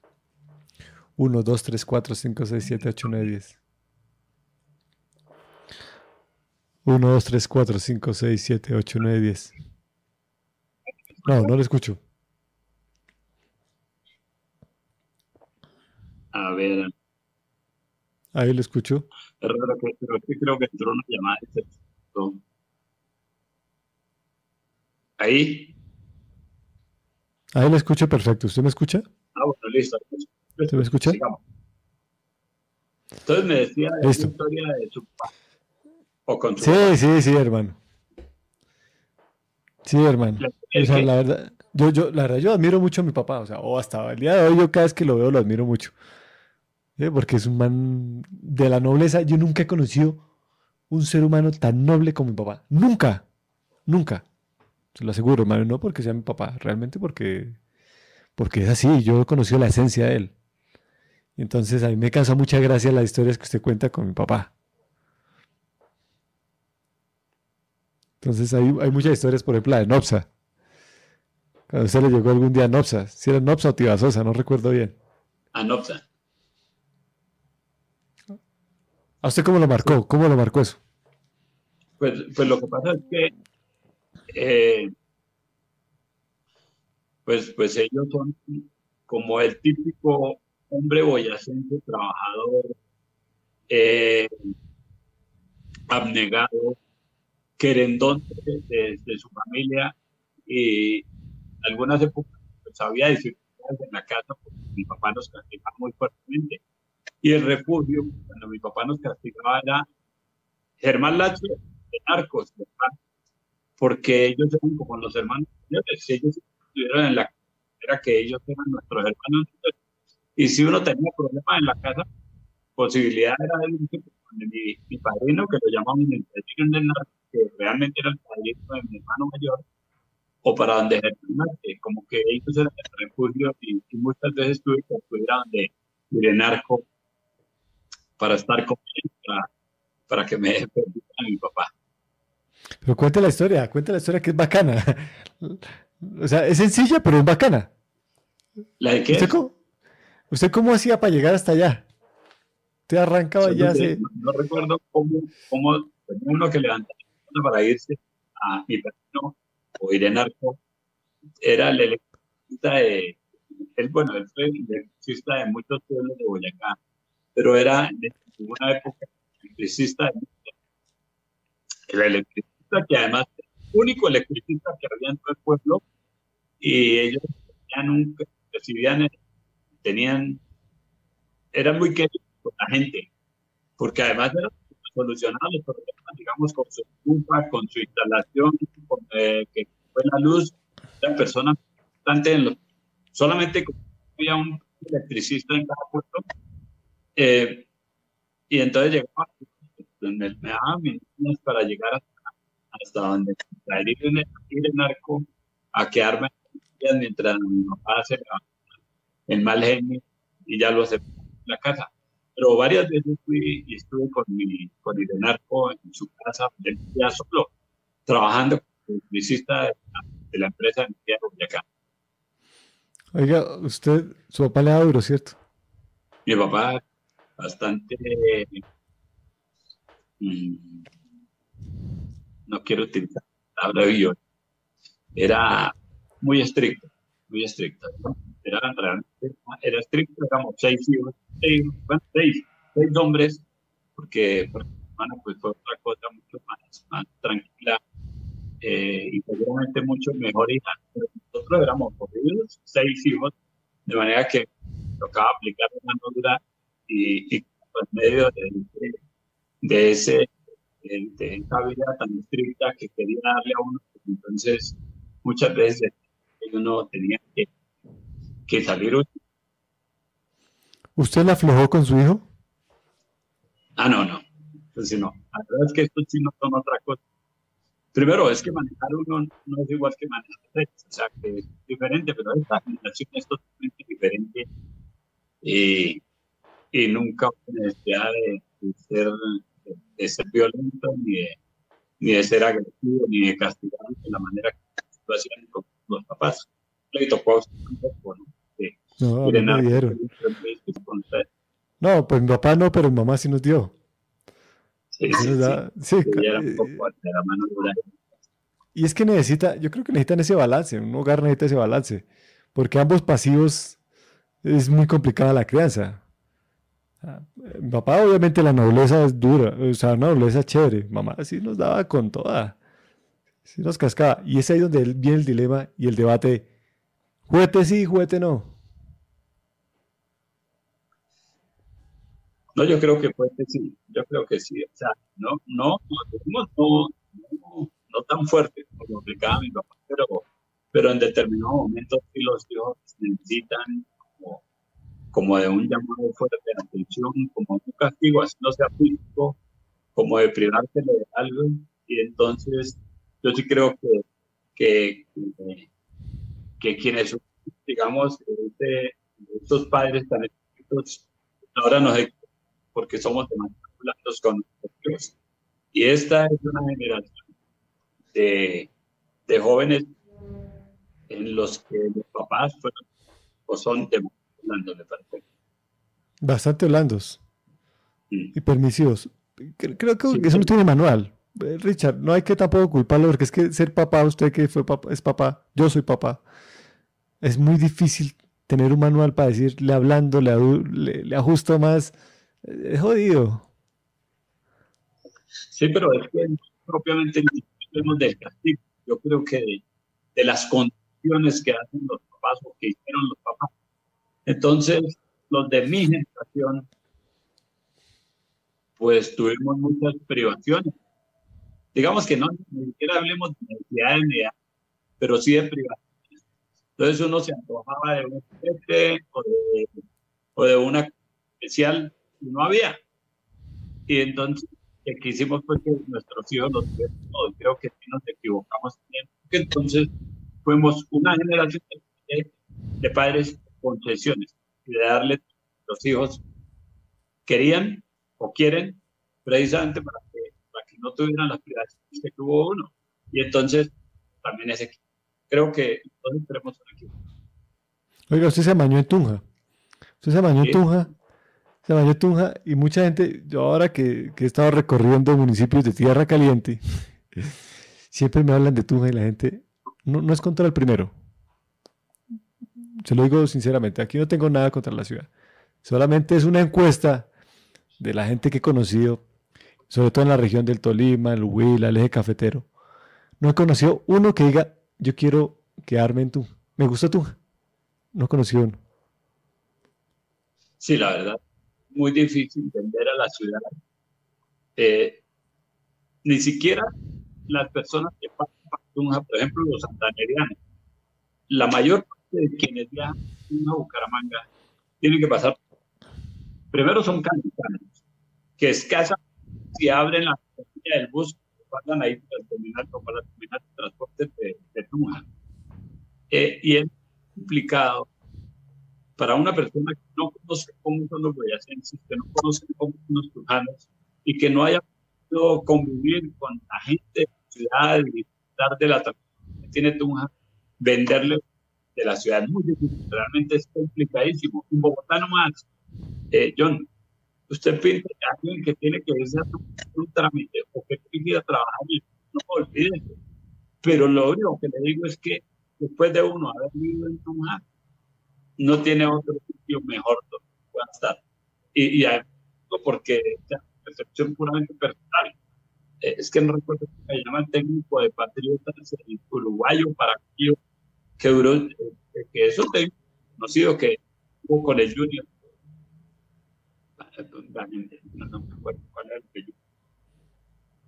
1, 2, 3, 4, 5, 6, 7, 8, 9, 10. 1, 2, 3, 4, 5, 6, 7, 8, 9, 10. No, no lo escucho. A ver. Ahí lo escucho. Es raro que, pero sí creo que entró una llamada. Ahí. Ahí lo escucho perfecto. ¿Usted me escucha? Ah, bueno, listo. ¿Usted me escucha? Entonces me decía de la historia de su papá. O con su sí, papá. sí, sí, hermano. Sí, hermano. O sea, la verdad, yo, yo, la verdad, yo admiro mucho a mi papá. O sea, o hasta el día de hoy, yo cada vez que lo veo lo admiro mucho. Porque es un man de la nobleza. Yo nunca he conocido un ser humano tan noble como mi papá. Nunca. Nunca. Se lo aseguro, hermano. No porque sea mi papá, realmente porque, porque es así. Yo he conocido la esencia de él. Entonces a mí me causa mucha gracia las historias que usted cuenta con mi papá. Entonces hay, hay muchas historias, por ejemplo, la de Nopsa. Cuando usted le llegó algún día a Nopsa. Si era Nopsa o Tibasosa, no recuerdo bien. A Nopsa. ¿A usted cómo lo marcó? ¿Cómo lo marcó eso? Pues, pues lo que pasa es que eh, pues, pues ellos son como el típico hombre boyacense, trabajador, eh, abnegado, querendón de, su familia y algunas épocas pues, había dificultades en la casa porque mi papá nos castigaba muy fuertemente. Y el refugio, cuando mi papá nos castigaba, era Germán Lache de narcos, porque ellos eran como los hermanos ellos estuvieran en la era que ellos eran nuestros hermanos y si uno tenía problemas en la casa posibilidad era de mi, mi padrino que lo llamaban el padrino que realmente era el padrino de mi hermano mayor o para donde que como que ellos eran el refugio y, muchas veces tuve que acudir a donde de narco para estar con él para, para que me (laughs) permitan a mi papá pero cuente la historia, cuente la historia que es bacana. (laughs) O sea, es sencilla, pero es bacana. ¿La de qué? ¿Usted cómo, hacía para llegar hasta allá? Usted arrancaba ya hace... No, recuerdo cómo, cómo uno que levantaba para irse a mi vecino o ir en arco. Era el electricista de... Él, bueno, él fue el electricista de muchos pueblos de Boyacá, pero era en una época electricista de el electricista que además el único electricista que había en todo el pueblo y ellos tenían recibían, tenían, eran muy queridos con la gente, porque además eran solucionados los problemas, digamos, con su estufa, con su instalación, con, eh, la luz, eran personas bastante en los, solamente había un electricista en cada pueblo, eh, y entonces llegaba, me, me daban minutos para llegar hasta donde ir en el, en a quedarme mientras mi papá hace el mal genio y ya lo hace en la casa. Pero varias veces fui y estuve con mi con el narco en su casa, ya solo, trabajando como publicista de, de la empresa de acá. Oiga, usted, su papá le da duro, ¿cierto? Mi papá, bastante. Mmm, no quiero utilizar la palabra viol, era muy estricto, muy estricto. Era realmente, era estricto, digamos, seis hijos, seis, bueno, seis, seis hombres, porque, porque bueno, pues fue otra cosa mucho más, más tranquila eh, y seguramente mucho mejor hija. Nosotros éramos corridos, seis hijos, de manera que tocaba aplicar una dura y, y por medio de, de ese de, esa vida tan estricta que quería darle a uno. Entonces, muchas veces uno tenía que, que salir. ¿Usted la aflojó con su hijo? Ah, no, no. Pues sí, no. La verdad es que estos chinos son otra cosa. Primero, es que manejar uno no es igual que manejar tres, o sea, que es diferente, pero esta generación es totalmente diferente. Y, y nunca hubo necesidad de, ser, de, ser violento, ni de, ni de ser agresivo, ni de castigar de la manera que lo hacían con los papás. Le tocó un poco, ¿no? No, no me dieron. No, pues mi papá no, pero mi mamá sí nos dio. Sí, sí, sí. poco de la mano y es que necesita, yo creo que necesitan ese balance, un hogar necesita ese balance, porque ambos pasivos es muy complicada la crianza. Ah, mi papá obviamente la nobleza es dura, o sea, la nobleza es chévere, mamá sí nos daba con toda, sí nos cascaba. Y es ahí donde viene el dilema y el debate, juguete sí, juguete no. No, yo creo que juguete sí, yo creo que sí, o sea, no, no, no, no, no tan fuerte como explicaba mi papá, pero, pero en determinados momentos sí los hijos necesitan como, como de un llamado fuerte de atención, como un castigo, así no sea físico, como de privárselo de algo. Y entonces yo sí creo que, que, que, quienes, digamos, este, estos padres tan estrictos, ahora nos porque somos demasiado blandos con nosotros. Y esta es una generación de, jóvenes en los que los papás fueron o son de blandos, me parece. Bastante blandos mm. y permisivos. Creo que eso no tiene manual. Eh, Richard, no hay que tampoco culparlo porque es que ser papá, usted que fue papá, es papá, yo soy papá. Es muy difícil tener un manual para decirle hablando, le, le, ajusto más. Es jodido. Sí, pero es que propiamente del castigo, yo creo que de, las condiciones que hacen los papás o que hicieron los papás. Entonces, los de mi generación, pues tuvimos muchas privaciones. Digamos que no, ni siquiera hablemos de necesidad de edad, pero sí de privaciones. Entonces uno se antojaba de un o de, o de una especial y no había. Y entonces que hicimos fue que nuestros hijos los todos. Creo que sí nos equivocamos también. Entonces, fuimos una generación de, padres concesiones y de darle a los hijos querían o quieren precisamente para que, para que no tuvieran las privaciones que tuvo uno. Y entonces, también ese creo que todos tenemos un equipo. Oiga, usted se amañó en Tunja. Usted se amañó en Tunja se bañó Tunja y mucha gente, yo ahora que, he estado recorriendo municipios de Tierra Caliente, siempre me hablan de Tunja y la gente no, no es contra el primero. Se lo digo sinceramente, aquí no tengo nada contra la ciudad. Solamente es una encuesta de la gente que he conocido, sobre todo en la región del Tolima, el Huila, el eje cafetero. No he conocido uno que diga, yo quiero quedarme en Tunja. Me gusta Tunja. No he conocido uno. Sí, la verdad muy difícil vender a la ciudad. Eh, ni siquiera las personas que pasan por ejemplo, los santanerianos, la mayor parte de quienes viajan a Bucaramanga tienen que pasar. Primero son candidatos, que escasa si abren la del bus, pasan ahí para terminar, para terminar el transporte de, de Tunja. Eh, y es complicado para una persona que no conoce cómo son los boyacenses, que no conoce cómo son los tujanos y que no haya podido convivir con la gente de la ciudad y disfrutar de la que tiene Tunja, venderle de la ciudad es muy difícil, realmente es complicadísimo. En Bogotá nomás, eh, John, usted pinta a alguien que tiene que irse a un trámite o que tiene que ir a trabajar, no olvídese. Pero lo único que le digo es que después de uno haber vivido en Tunja, no tiene otro sitio mejor donde pueda estar. Y, y porque es percepción puramente personal. Eh, es que no recuerdo cómo se llama el técnico de Patriotas, el uruguayo para que duró, eh, que eso técnico conocido que hubo con el Junior. No, no me acuerdo cuál era el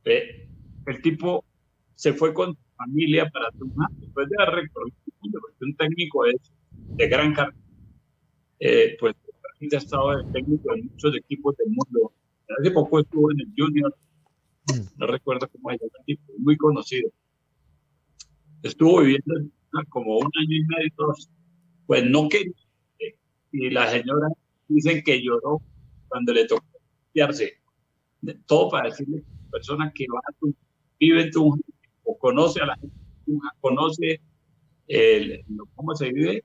eh, el tipo se fue con su familia para Tunja después de haber recorrido un técnico es de gran carrera eh, pues ha estado de técnico en muchos equipos del mundo. Hace poco estuvo en el Junior, mm. no recuerdo cómo el tipo, muy conocido. Estuvo viviendo como un año y medio, pues no quería. Y la señora dicen que lloró cuando le tocó de todo para decirle a la persona que va a tu, vive en tu o conoce a la gente conoce el, cómo se vive,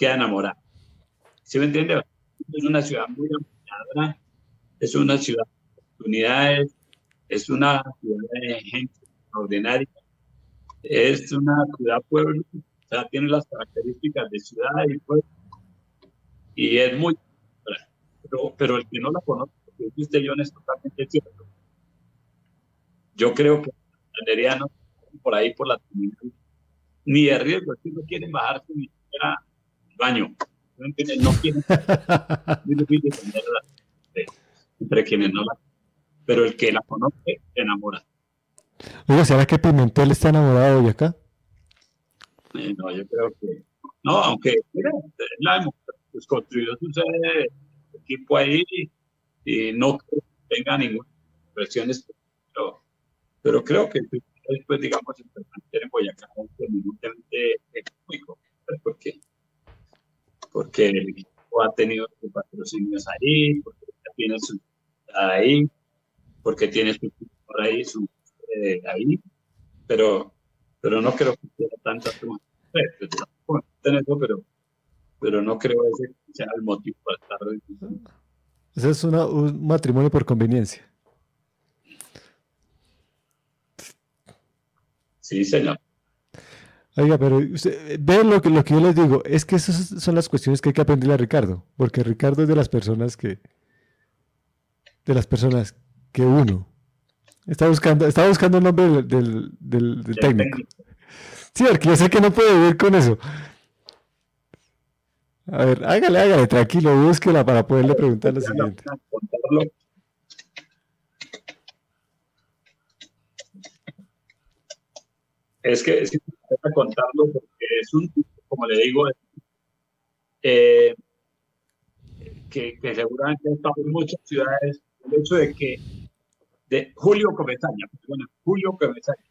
queda enamorada. ¿Sí me entiende? Es una ciudad muy ampliada, es una ciudad de oportunidades, es una ciudad de gente extraordinaria, es una ciudad pueblo, o sea, tiene las características de ciudad y pueblo, y es muy, pero, pero el que no la conoce, porque usted yo es totalmente cierto. Yo creo que los por ahí por la terminal, ni de riesgo, es que no quieren bajarse ni siquiera baño. No quieren, no quieren, entre quienes no la pero el que la conoce se enamora. Oiga, ¿será que Pimentel está enamorado de acá? Eh, no, yo creo que no, aunque mira, la pues, construyó su equipo ahí y, no tenga ninguna presión, pero, pero creo que después, digamos, el en Boyacá es eminentemente económico, porque, porque el equipo ha tenido patrocinios ahí, porque tiene su ahí, porque tiene su por ahí, su eh, ahí, pero, pero no creo que sea tanta pero, pero no creo que sea el motivo para estar. Ese es una, un matrimonio por conveniencia. Sí, señor. Oiga, pero usted, ve lo que, lo que yo les digo, es que esas son las cuestiones que hay que aprenderle a Ricardo, porque Ricardo es de las personas que, de las personas que uno está buscando, está buscando el nombre del, del, del, técnico. Sí, porque yo sé que no puede vivir con eso. A ver, hágale, hágale, tranquilo, búsquela para poderle preguntar lo siguiente. Es que es importante contarlo porque es un, como le digo, eh, que, que, seguramente ha estado en muchas ciudades, el hecho de que de Julio Comesaña, perdón, Julio Comesaña,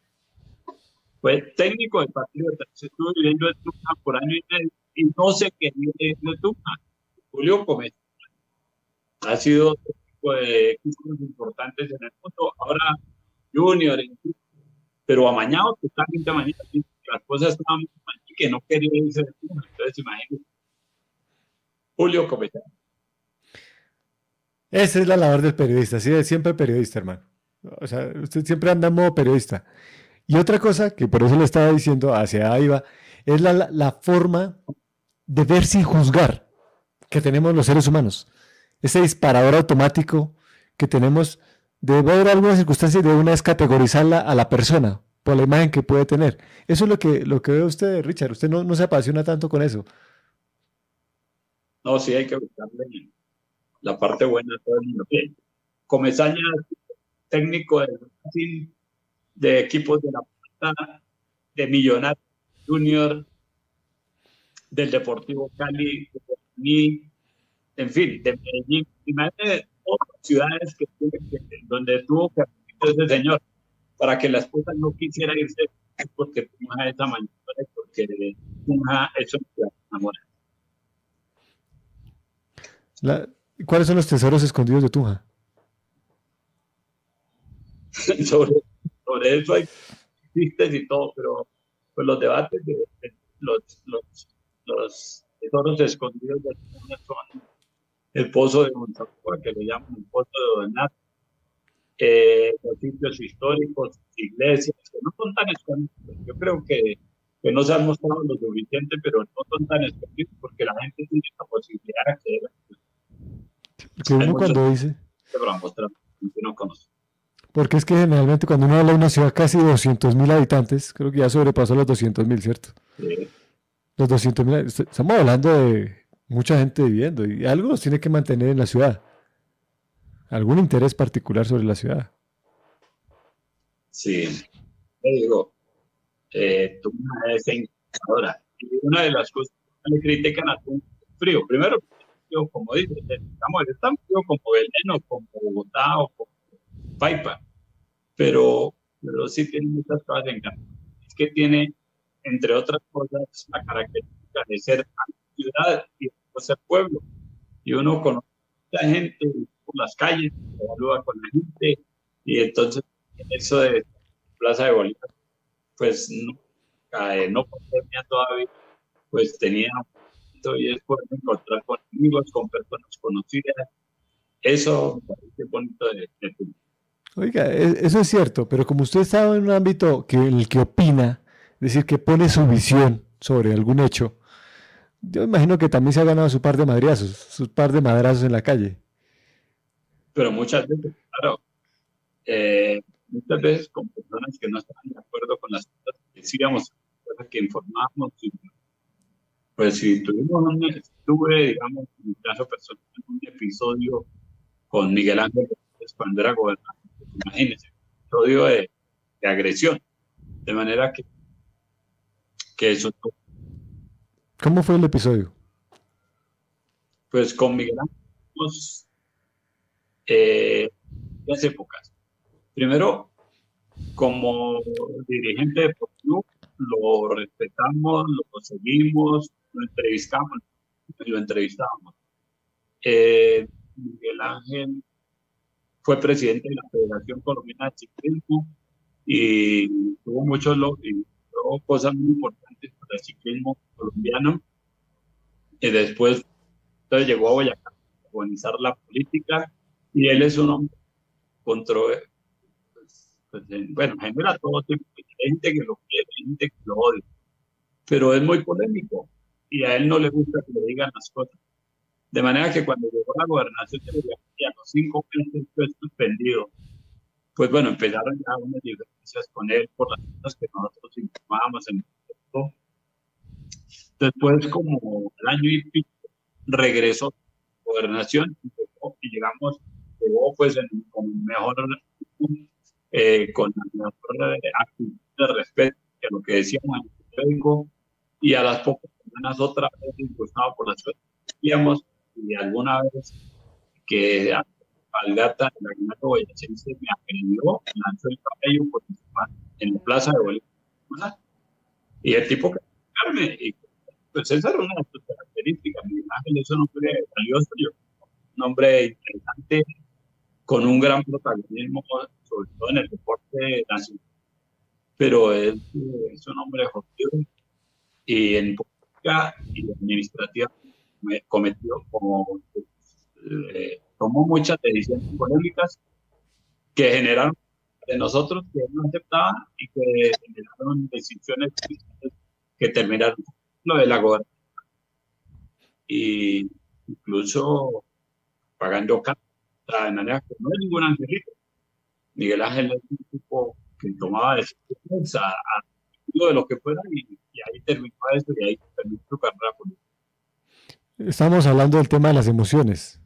fue técnico del partido, estuvo viviendo en Tunja por año y medio y no se quería ir de Tunja. Julio Comesaña ha sido técnico de equipos importantes en el mundo, ahora Junior, pero amañado totalmente amañado, las cosas estaban muy y que no quería irse de Tunja. Entonces, imagínense. Julio Comesaña. Esa es la labor del periodista, sí, siempre periodista, hermano. O sea, usted siempre anda en modo periodista. Y otra cosa, que por eso le estaba diciendo, hacia ahí es la, la forma de ver sin juzgar que tenemos los seres humanos. Ese disparador automático que tenemos de ver algunas circunstancias de una vez categorizarla a la persona por la imagen que puede tener. Eso es lo que, lo que ve usted, Richard. Usted no, no se apasiona tanto con eso. No, sí hay que buscarle la parte buena de todo el mundo. Comesaña técnico de, de equipos de la Plata, de Millonarios Junior, del Deportivo Cali, de en fin, de Medellín, y de otras ciudades que, donde tuvo que ese señor para que la esposa no quisiera irse porque Tunja esa mañana, porque Tunja es una enamorada. ¿Cuáles son los tesoros escondidos de Tunja? (laughs) sobre, sobre eso hay chistes y todo, pero pues los debates de, los, los, los tesoros escondidos de son el pozo de Montapoa, que le llaman el pozo de Donato, eh, los sitios históricos, iglesias, que no son tan escondidos. Yo creo que, que no se han mostrado lo suficiente, pero no son tan escondidos porque la gente tiene la posibilidad de acceder a Que uno cuando dice... Que que no conoce. Porque es que generalmente cuando uno habla de una ciudad casi de 200 mil habitantes, creo que ya sobrepasó los 200 mil, ¿cierto? Sí. Los 200 mil, estamos hablando de mucha gente viviendo y algo los tiene que mantener en la ciudad. Algún interés particular sobre la ciudad. Sí, le digo, eh, tú. Y una de las cosas que le critican a tu frío, primero, como dices, estamos, es tan frío como Belén como Bogotá o como Paipa, pero, pero sí tiene muchas cosas en. Es que tiene, entre otras cosas, la característica de ser ciudad y de ser pueblo. Y uno conoce a gente, por las calles, saluda con la gente, y entonces eso de Plaza de Bolívar, pues no, eh, no pandemia todavía, pues tenía y es poder encontrar con amigos, con personas conocidas. Eso me bonito de, Oiga, e, eso es cierto, pero como usted estaba en un ámbito que, el que opina, es decir, que pone su visión sobre algún hecho, yo imagino que también se ha ganado su par de madrazos, su par de madrazos en la calle. Pero muchas veces, claro, eh, muchas veces con personas que no estaban de acuerdo con las cosas que decíamos, que informábamos. Pues si tuvimos un, tuve, digamos, en mi caso personal, un episodio con Miguel Ángel cuando era gobernador, imagínense, un episodio de, de agresión. De manera que, que eso ¿Cómo fue el episodio? Pues con Ángel, eh, las épocas. Primero, como dirigente deportivo, lo respetamos, lo seguimos, lo entrevistamos, lo entrevistamos. Eh, Miguel Ángel fue presidente de la Federación Colombiana de Ciclismo y tuvo muchos y cosas muy importantes para el ciclismo colombiano. Y después entonces llegó a Boyacá a organizar la política y él es un hombre controvertido. Pues, pues, bueno, genera todo tipo de gente que lo quiere, gente que lo odia, pero es muy polémico y a él no le gusta que le digan las cosas. De manera que cuando llegó la gobernación de Boyacá, a los cinco meses fue suspendido. Pues bueno, empezaron ya unas diferencias con él por las cosas que nosotros informábamos en. Después, como el año y pico, regresó a la gobernación y llegamos, llegó pues en, con mejor, eh, con la mejor eh, actitud de respeto a lo que decíamos en el periódico y a las pocas semanas otra vez impulsado por las cosas que y alguna vez que Algata, la Aguinaldo Boyacense, me aprendió, lanzó el cabello por en la plaza de Bolívar. Y el tipo que y pues esa era una de sus características. Miguel Ángel es un hombre valioso, un hombre interesante, con un gran protagonismo, sobre todo en el deporte nacional. Pero es, un hombre jodido y en política y administrativa cometió como eh, tomó muchas decisiones polémicas que generaron de nosotros que no aceptaban y que generaron decisiones que terminaron lo de la gobernación. Y incluso pagando caro, de manera que no es ningún angelito. Miguel Ángel es un tipo que tomaba decisiones a, a de lo que fuera y, ahí terminó eso y ahí terminó su carrera política. Estamos hablando del tema de las emociones.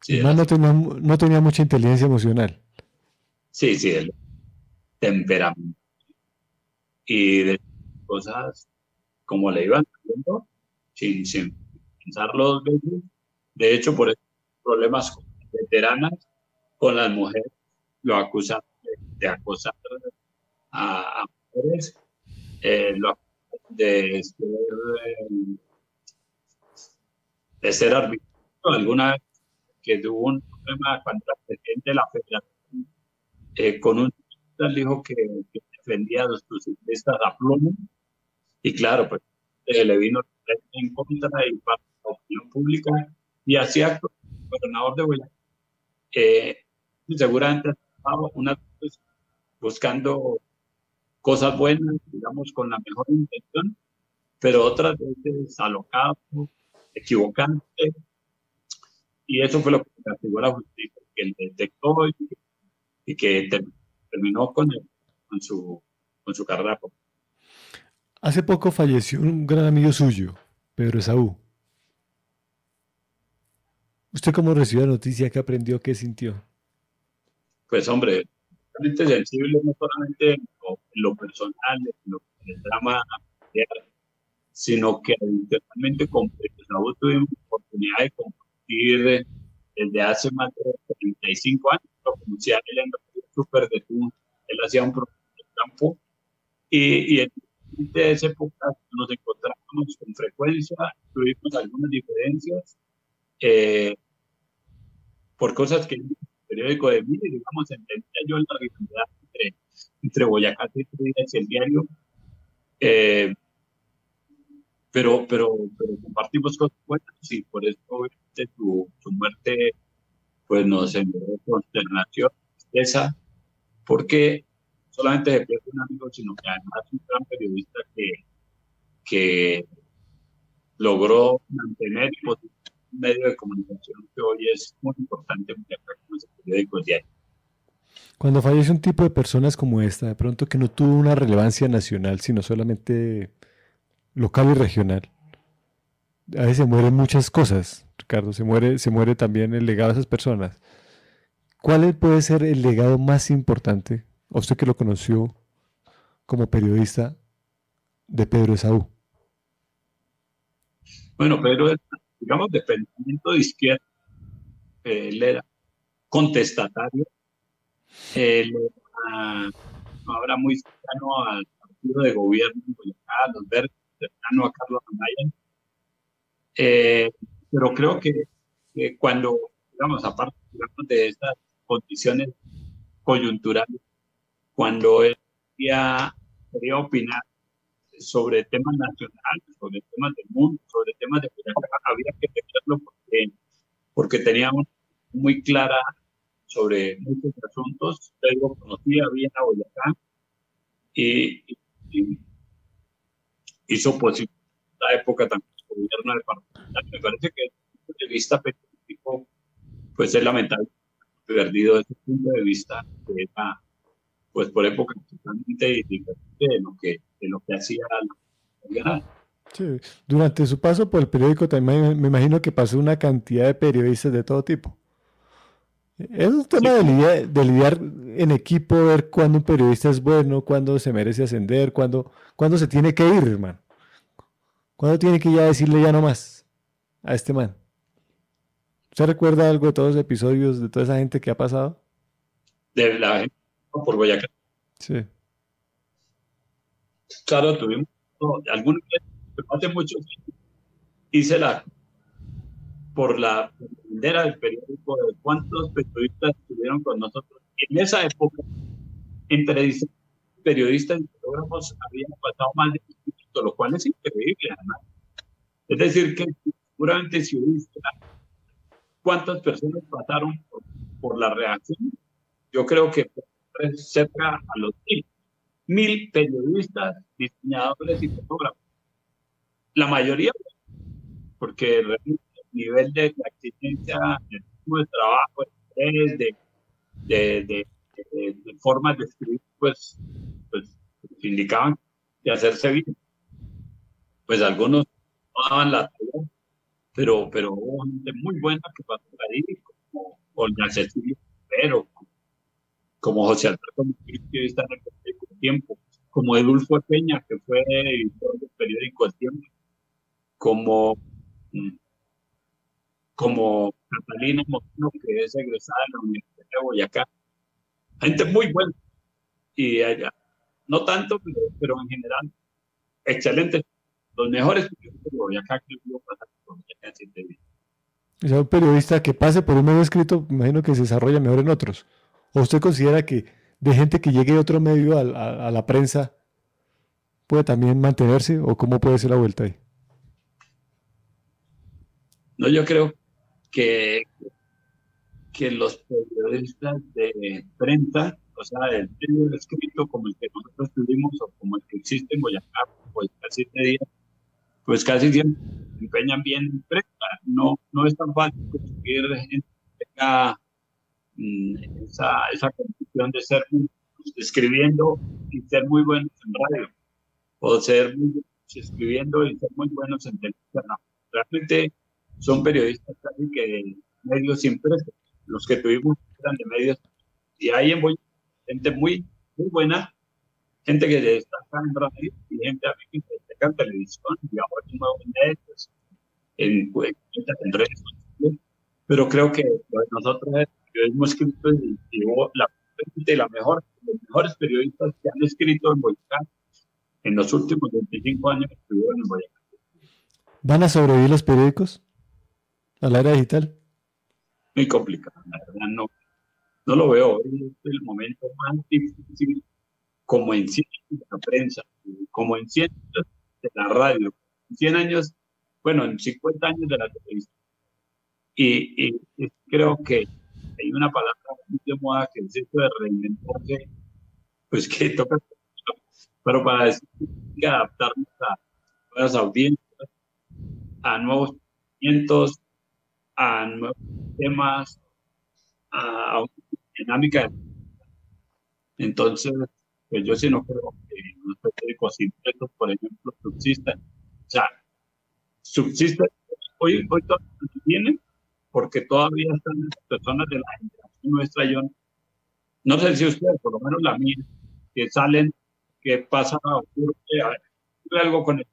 Sí, no, tenía, no tenía mucha inteligencia emocional. Sí, sí, el temperamento. Y de cosas como le iban haciendo, sin, sin pensarlo dos veces. De hecho, por problemas con veteranas, con las mujeres, lo acusan de, acosar a, mujeres, eh, lo de ser, eh, de ser. Alguna vez que tuvo un problema contra el presidente de la federación, eh, con un dijo que, que defendía a los ciclistas a plomo y claro, pues eh, le vino en contra y para la opinión pública y así actuó el gobernador de Boyacá. Eh, seguramente una pues, buscando cosas buenas, digamos, con la mejor intención, pero otras veces alocado, equivocante. Y eso fue lo que castigó la justicia, que él detectó y, que terminó con, con, su, con su Hace poco falleció un gran amigo suyo, Pedro Esaú. ¿Usted cómo recibió la noticia? ¿Qué aprendió? ¿Qué sintió? Pues hombre, realmente sensible no solamente en lo, personal, en lo, el drama sino que internamente con Pedro Esaú tuvimos la oportunidad de compartir desde hace más de 35 años. Lo conocía él en súper de tú. Él hacía un programa campo y, y de esa época nos encontramos con frecuencia, tuvimos algunas diferencias, eh, por cosas que el periódico de mí, digamos, entendía yo la rivalidad entre, entre Boyacá y el diario. Eh, pero, pero, pero compartimos cosas buenas y por eso obviamente su, su muerte pues nos envió consternación, tristeza, porque solamente se pierde un amigo, sino que además un gran periodista que, que logró mantener un medio de comunicación que hoy es muy importante como es el periódico diario. Cuando fallece un tipo de personas como esta, de pronto que no tuvo una relevancia nacional, sino solamente local y regional, a veces se mueren muchas cosas, Ricardo, se muere, se muere también el legado de esas personas. ¿Cuál puede ser el legado más importante, usted que lo conoció como periodista, de Pedro Esaú? Bueno, Pedro, digamos, de pensamiento de izquierda, él era contestatario, él era, ahora muy cercano al partido de gobierno a los verdes, cercano a Carlos Amaya. Eh, pero creo que, cuando, digamos, aparte de estas condiciones coyunturales, cuando él quería, quería opinar sobre temas nacionales, sobre temas del mundo, sobre temas de había que tenerlo porque, porque teníamos muy clara sobre muchos asuntos. Luego conocía bien a Boyacá y, hizo posible la época también del gobierno departamental. Me parece que desde el punto de vista periodístico, pues es lamentable perdido ese punto de vista que era, pues por época totalmente diferente de lo que, de lo que hacía la Sí. Durante su paso por el periódico también me imagino que pasó una cantidad de periodistas de todo tipo. Es un tema de, lidiar, en equipo, ver cuándo un periodista es bueno, cuándo se merece ascender, cuándo, cuándo se tiene que ir, hermano. Cuándo tiene que ya decirle ya no más a este man. ¿Usted recuerda algo de todos los episodios, de toda esa gente que ha pasado? De la gente por Boyacá. Sí. Claro, tuvimos algunos hace mucho hice la por la bandera del periódico de cuántos periodistas estuvieron con nosotros. En esa época, entre periodistas y fotógrafos habían pasado más de minutos, lo cual es increíble, además. Es decir, que seguramente si hubiese cuántas personas pasaron por, la reacción, yo creo que cerca a los mil, mil periodistas, diseñadores y fotógrafos. La mayoría, porque el nivel de la exigencia, el ritmo de trabajo, el de, de, de, de, formas de escribir, pues, pues, indicaban de hacerse bien. Pues algunos no daban la tarea, pero, pero hubo gente muy buena que pasó ahí, como Olga Cecilia pero como José Alberto que está en el Tiempo, como Edulfo Peña, que fue editor del periódico El Tiempo, como, mm, como Catalina Motino, que es egresada de la Universidad de Boyacá. Gente muy buena. Y allá, no tanto, pero, pero en general, excelente. Los mejores periodistas de Boyacá que yo pasar por Boyacá en. O sea, un periodista que pase por un medio escrito, imagino que se desarrolla mejor en otros. ¿O usted considera que de gente que llegue de otro medio a, la prensa puede también mantenerse? ¿O cómo puede ser la vuelta ahí? No, yo creo que, que los periodistas de prensa, o sea, el medio escrito como el que nosotros tuvimos o como el que existe en Boyacá, pues casi días, pues casi siempre empeñan bien en prensa. No, no es tan fácil conseguir gente que tenga esa, esa condición de ser escribiendo y ser muy buenos en radio, o ser muy buenos escribiendo y ser muy buenos en televisión. realmente son periodistas casi que de medios impresos. Los que tuvimos eran de medios. Y hay en gente muy, muy buena, gente que destaca en radio y gente que destaca en televisión y ahora en nuevos medios, en, pues, en redes sociales. Pero creo que nosotros el periodismo escrito y la, la mejor, los mejores periodistas que han escrito en Boyacá en los últimos 25 años estuvieron en Boyacá. ¿Van a sobrevivir los periódicos? a la era digital? muy complicado, la verdad no, no lo veo. Hoy es el momento más difícil como en 100 años de la prensa, como en 100 años de la radio, en 100 años, bueno, en 50 años de la televisión. Y, y, creo que hay una palabra muy de moda que es esto de reinventarse, pues que toca, pero para decir que adaptarnos a nuevas audiencias, a nuevos movimientos, a nuevos temas, a, una dinámica. Entonces, pues yo sí no creo que los periódicos impresos, por ejemplo, subsistan. O sea, subsisten, hoy, hoy todavía tienen, porque todavía están las personas de la generación nuestra, yo no sé si ustedes, por lo menos la mía, que salen, que pasa, ocurre, algo con el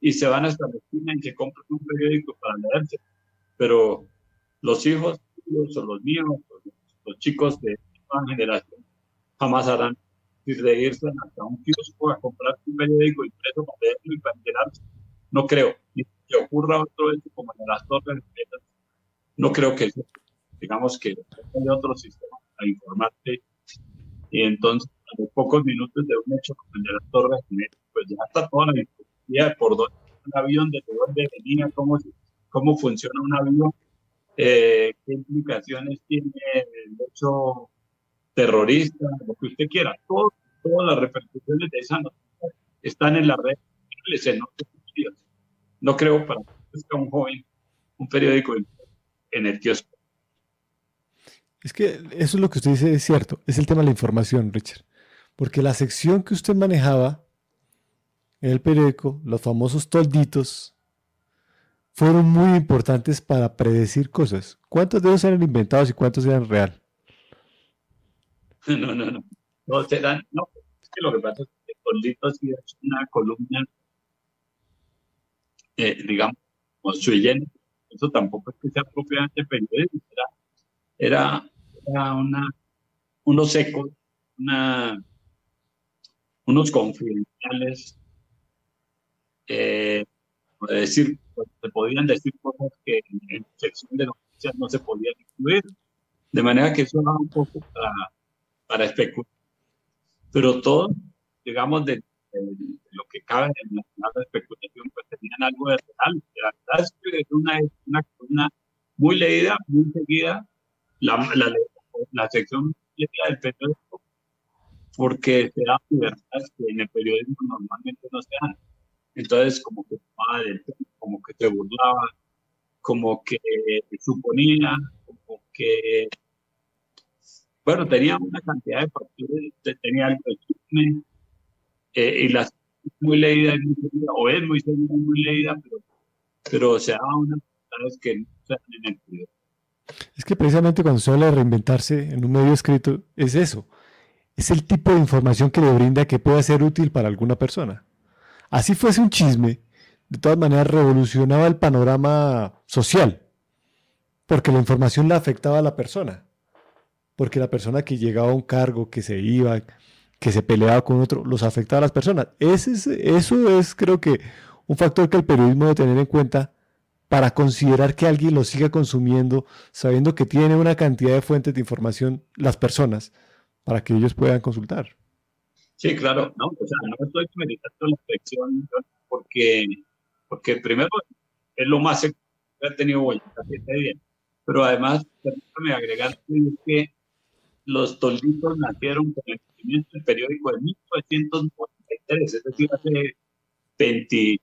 y se van hasta la esquina y se compran un periódico para leerse. Pero los hijos o los míos, los, chicos de esta generación, jamás harán de irse hasta un kiosco a comprar un periódico impreso para leerlo y para enterarse. No creo. Ni que ocurra otro hecho como en las torres no creo que digamos que hay otro sistema para informarte y entonces a los pocos minutos de un hecho como el de las torres pues ya está toda la información por dónde un avión, de dónde venía, cómo, cómo funciona un avión, eh, qué implicaciones tiene el hecho terrorista, lo que usted quiera. Todo, todas las repercusiones de esa noticia están en la red, no creo para que un joven un periódico en el kiosco. Es que eso es lo que usted dice, es cierto, es el tema de la información, Richard. Porque la sección que usted manejaba en el periódico, los famosos tolditos, fueron muy importantes para predecir cosas. ¿Cuántos de ellos eran inventados y cuántos eran real? (laughs) No, no, no. No, dan, no, es que lo que pasa es que tolditos es una columna, eh, digamos, como Eso tampoco es que sea propiamente periodismo, era, era, una, unos ecos, una, unos confidenciales eh, decir, pues, se podían decir cosas que en, sección de noticias no se podían incluir. De manera que eso era un poco para, para especular. Pero todo, digamos, de, lo que cabe en la, especulación, pues tenían algo de real. La verdad es que es una, una, muy leída, muy seguida, la, la, la sección del periódico, porque se da libertades que en el periodismo normalmente no se dan. Entonces, como que como que se burlaba, como que suponía, como que, bueno, tenía una cantidad de partidos, tenía algo de eh, y las muy leída, o es muy seguida, muy leída, pero, pero se daba una vez que no se en el. Es que precisamente cuando se habla de reinventarse en un medio escrito, es eso. Es el tipo de información que le brinda que pueda ser útil para alguna persona. Así fuese un chisme, de todas maneras revolucionaba el panorama social, porque la información la afectaba a la persona, porque la persona que llegaba a un cargo, que se iba, que se peleaba con otro, los afectaba a las personas. Ese es, eso es, creo que, un factor que el periodismo debe tener en cuenta para considerar que alguien lo siga consumiendo, sabiendo que tiene una cantidad de fuentes de información las personas, para que ellos puedan consultar. Sí, claro, no, o sea, no estoy meditando la afección porque, porque primero es lo más que ha tenido siete días, pero además, permítame agregar que los tolditos nacieron con el nacimiento del periódico de 1993, es decir, hace 20 y,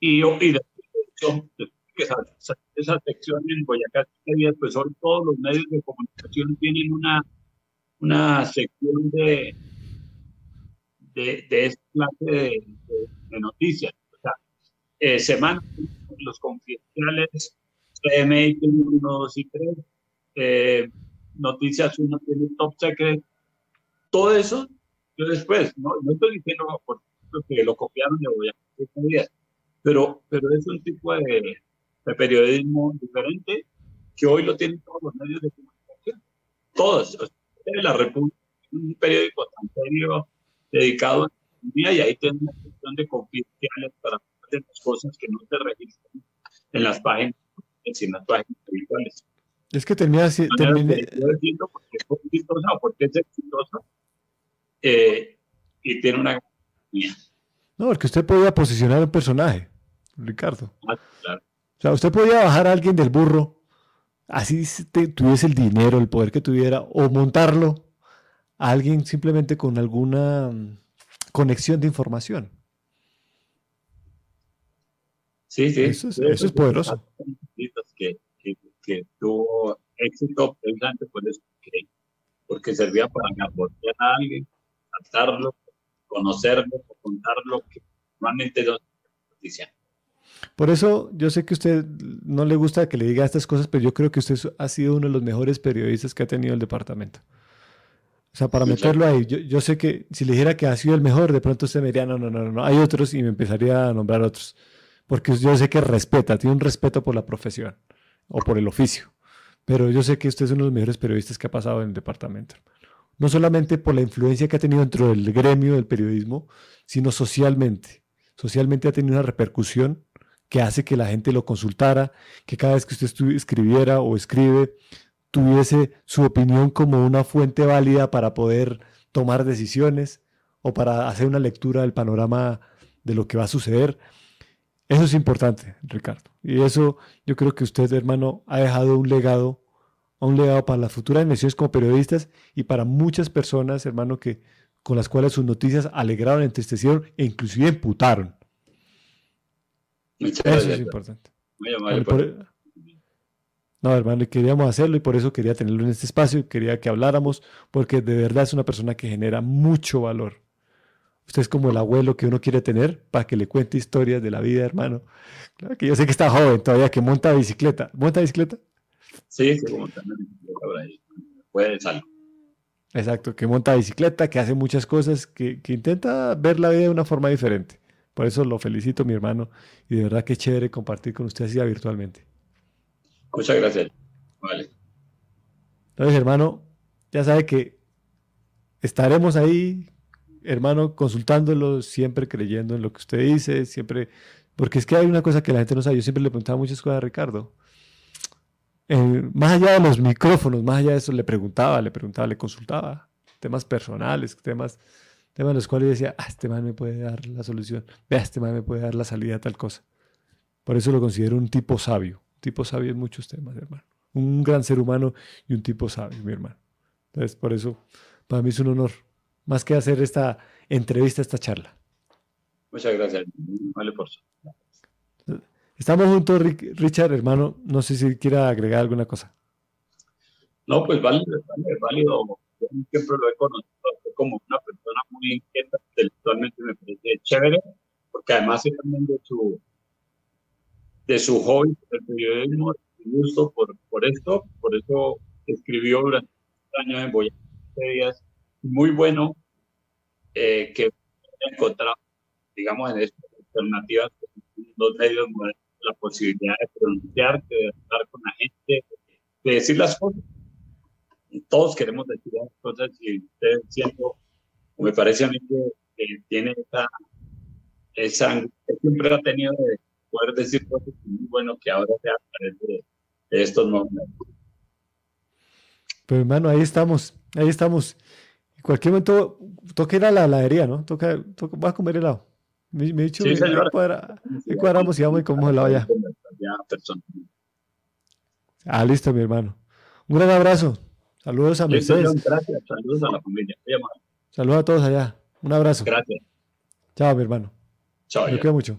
y después que esa, esa sección en Boyacá pues hoy todos los medios de comunicación tienen una una sección de, de, de esta clase de, noticias. O sea, eh, semana, los confidenciales, CMI 1, 2 y 3, eh, Noticias 1 tiene Top Secret, todo eso, yo después, no, no estoy diciendo por que lo copiaron de Boyacá, pero, pero es un tipo de, de periodismo diferente que hoy lo tienen todos los medios de comunicación. Todos. O sea, la República, un periódico tan serio dedicado a la economía y ahí tiene una cuestión de confidenciales para hacer las cosas que no se registran en las páginas, en las páginas habituales. Es que termina así. Terminé... Porque es exitosa o porque es exitosa eh, y tiene una No, porque usted podía posicionar un personaje, Ricardo. Ah, claro. O sea, usted podía bajar a alguien del burro, así tuviese el dinero, el poder que tuviera, o montarlo a alguien simplemente con alguna mm, conexión de información. Sí, sí. Eso es, eso es poderoso. Que, que, tuvo éxito precisamente por eso, porque servía para aportar a alguien, tratarlo, conocerlo, contarlo, que normalmente no noticia. Por eso yo sé que usted no le gusta que le diga estas cosas, pero yo creo que usted ha sido uno de los mejores periodistas que ha tenido el departamento. O sea, para meterlo ahí, yo, sé que si le dijera que ha sido el mejor, de pronto usted me diría, no, no, no, no, hay otros y me empezaría a nombrar otros. Porque yo sé que respeta, tiene un respeto por la profesión o por el oficio. Pero yo sé que usted es uno de los mejores periodistas que ha pasado en el departamento. No solamente por la influencia que ha tenido dentro del gremio del periodismo, sino socialmente. Socialmente ha tenido una repercusión que hace que la gente lo consultara, que cada vez que usted escribiera o escribe, tuviese su opinión como una fuente válida para poder tomar decisiones o para hacer una lectura del panorama de lo que va a suceder. Eso es importante, Ricardo. Y eso yo creo que usted, hermano, ha dejado un legado, un legado para las futuras generaciones como periodistas y para muchas personas, hermano, que con las cuales sus noticias alegraron, entristecieron e inclusive imputaron. Eso es importante. Muy amable. No, hermano, queríamos hacerlo y por eso quería tenerlo en este espacio, quería que habláramos, porque de verdad es una persona que genera mucho valor. Usted es como el abuelo que uno quiere tener para que le cuente historias de la vida, hermano. Claro que yo sé que está joven todavía, que monta bicicleta. ¿Monta bicicleta? Sí, sí, monta bicicleta Puede salir. Exacto, que monta bicicleta, que hace muchas cosas, que, que intenta ver la vida de una forma diferente. Por eso lo felicito, mi hermano, y de verdad que chévere compartir con usted así virtualmente. Muchas gracias. Vale. Entonces, hermano, ya sabe que estaremos ahí, hermano, consultándolo, siempre creyendo en lo que usted dice, siempre, porque es que hay una cosa que la gente no sabe. Yo siempre le preguntaba muchas cosas a Ricardo. Eh, más allá de los micrófonos, más allá de eso, le preguntaba, le preguntaba, le consultaba temas personales, temas, temas los cuales decía, ah, este man me puede dar la solución, vea, este man me puede dar la salida a tal cosa. Por eso lo considero un tipo sabio tipo sabio en muchos temas, hermano. Un gran ser humano y un tipo sabio, mi hermano. Entonces, por eso, para mí es un honor, más que hacer esta entrevista, esta charla. Muchas gracias. Vale por eso. Estamos juntos, Richard, hermano. No sé si quiera agregar alguna cosa. No, pues vale, vale, válido. Yo siempre lo he conocido como una persona muy inquieta, intelectualmente me parece chévere, porque además también de su, de su hobby, el periodismo, su gusto por, por esto, por eso escribió durante años en Boyacá muy bueno eh, que encontrado, digamos, en estas alternativas, los medios la posibilidad de pronunciar, de hablar con la gente, de decir las cosas. todos queremos decir las cosas y usted siento, me parece a mí que, tiene esa, esa que siempre ha tenido de poder decir cosas muy bueno que ahora se aparece de, estos momentos. Pero hermano, ahí estamos, ahí estamos. En cualquier momento toca ir a la heladería, ¿no? Toca, toca vas a comer helado. Me, me he dicho, sí, cuadra, cuadramos y vamos y comemos helado ya. Ah, listo, mi hermano. Un gran abrazo. Saludos a Mercedes. Gracias, saludos a la familia. Saludos a todos allá. Un abrazo. Gracias. Chao, mi hermano. Chao. Me quiero mucho.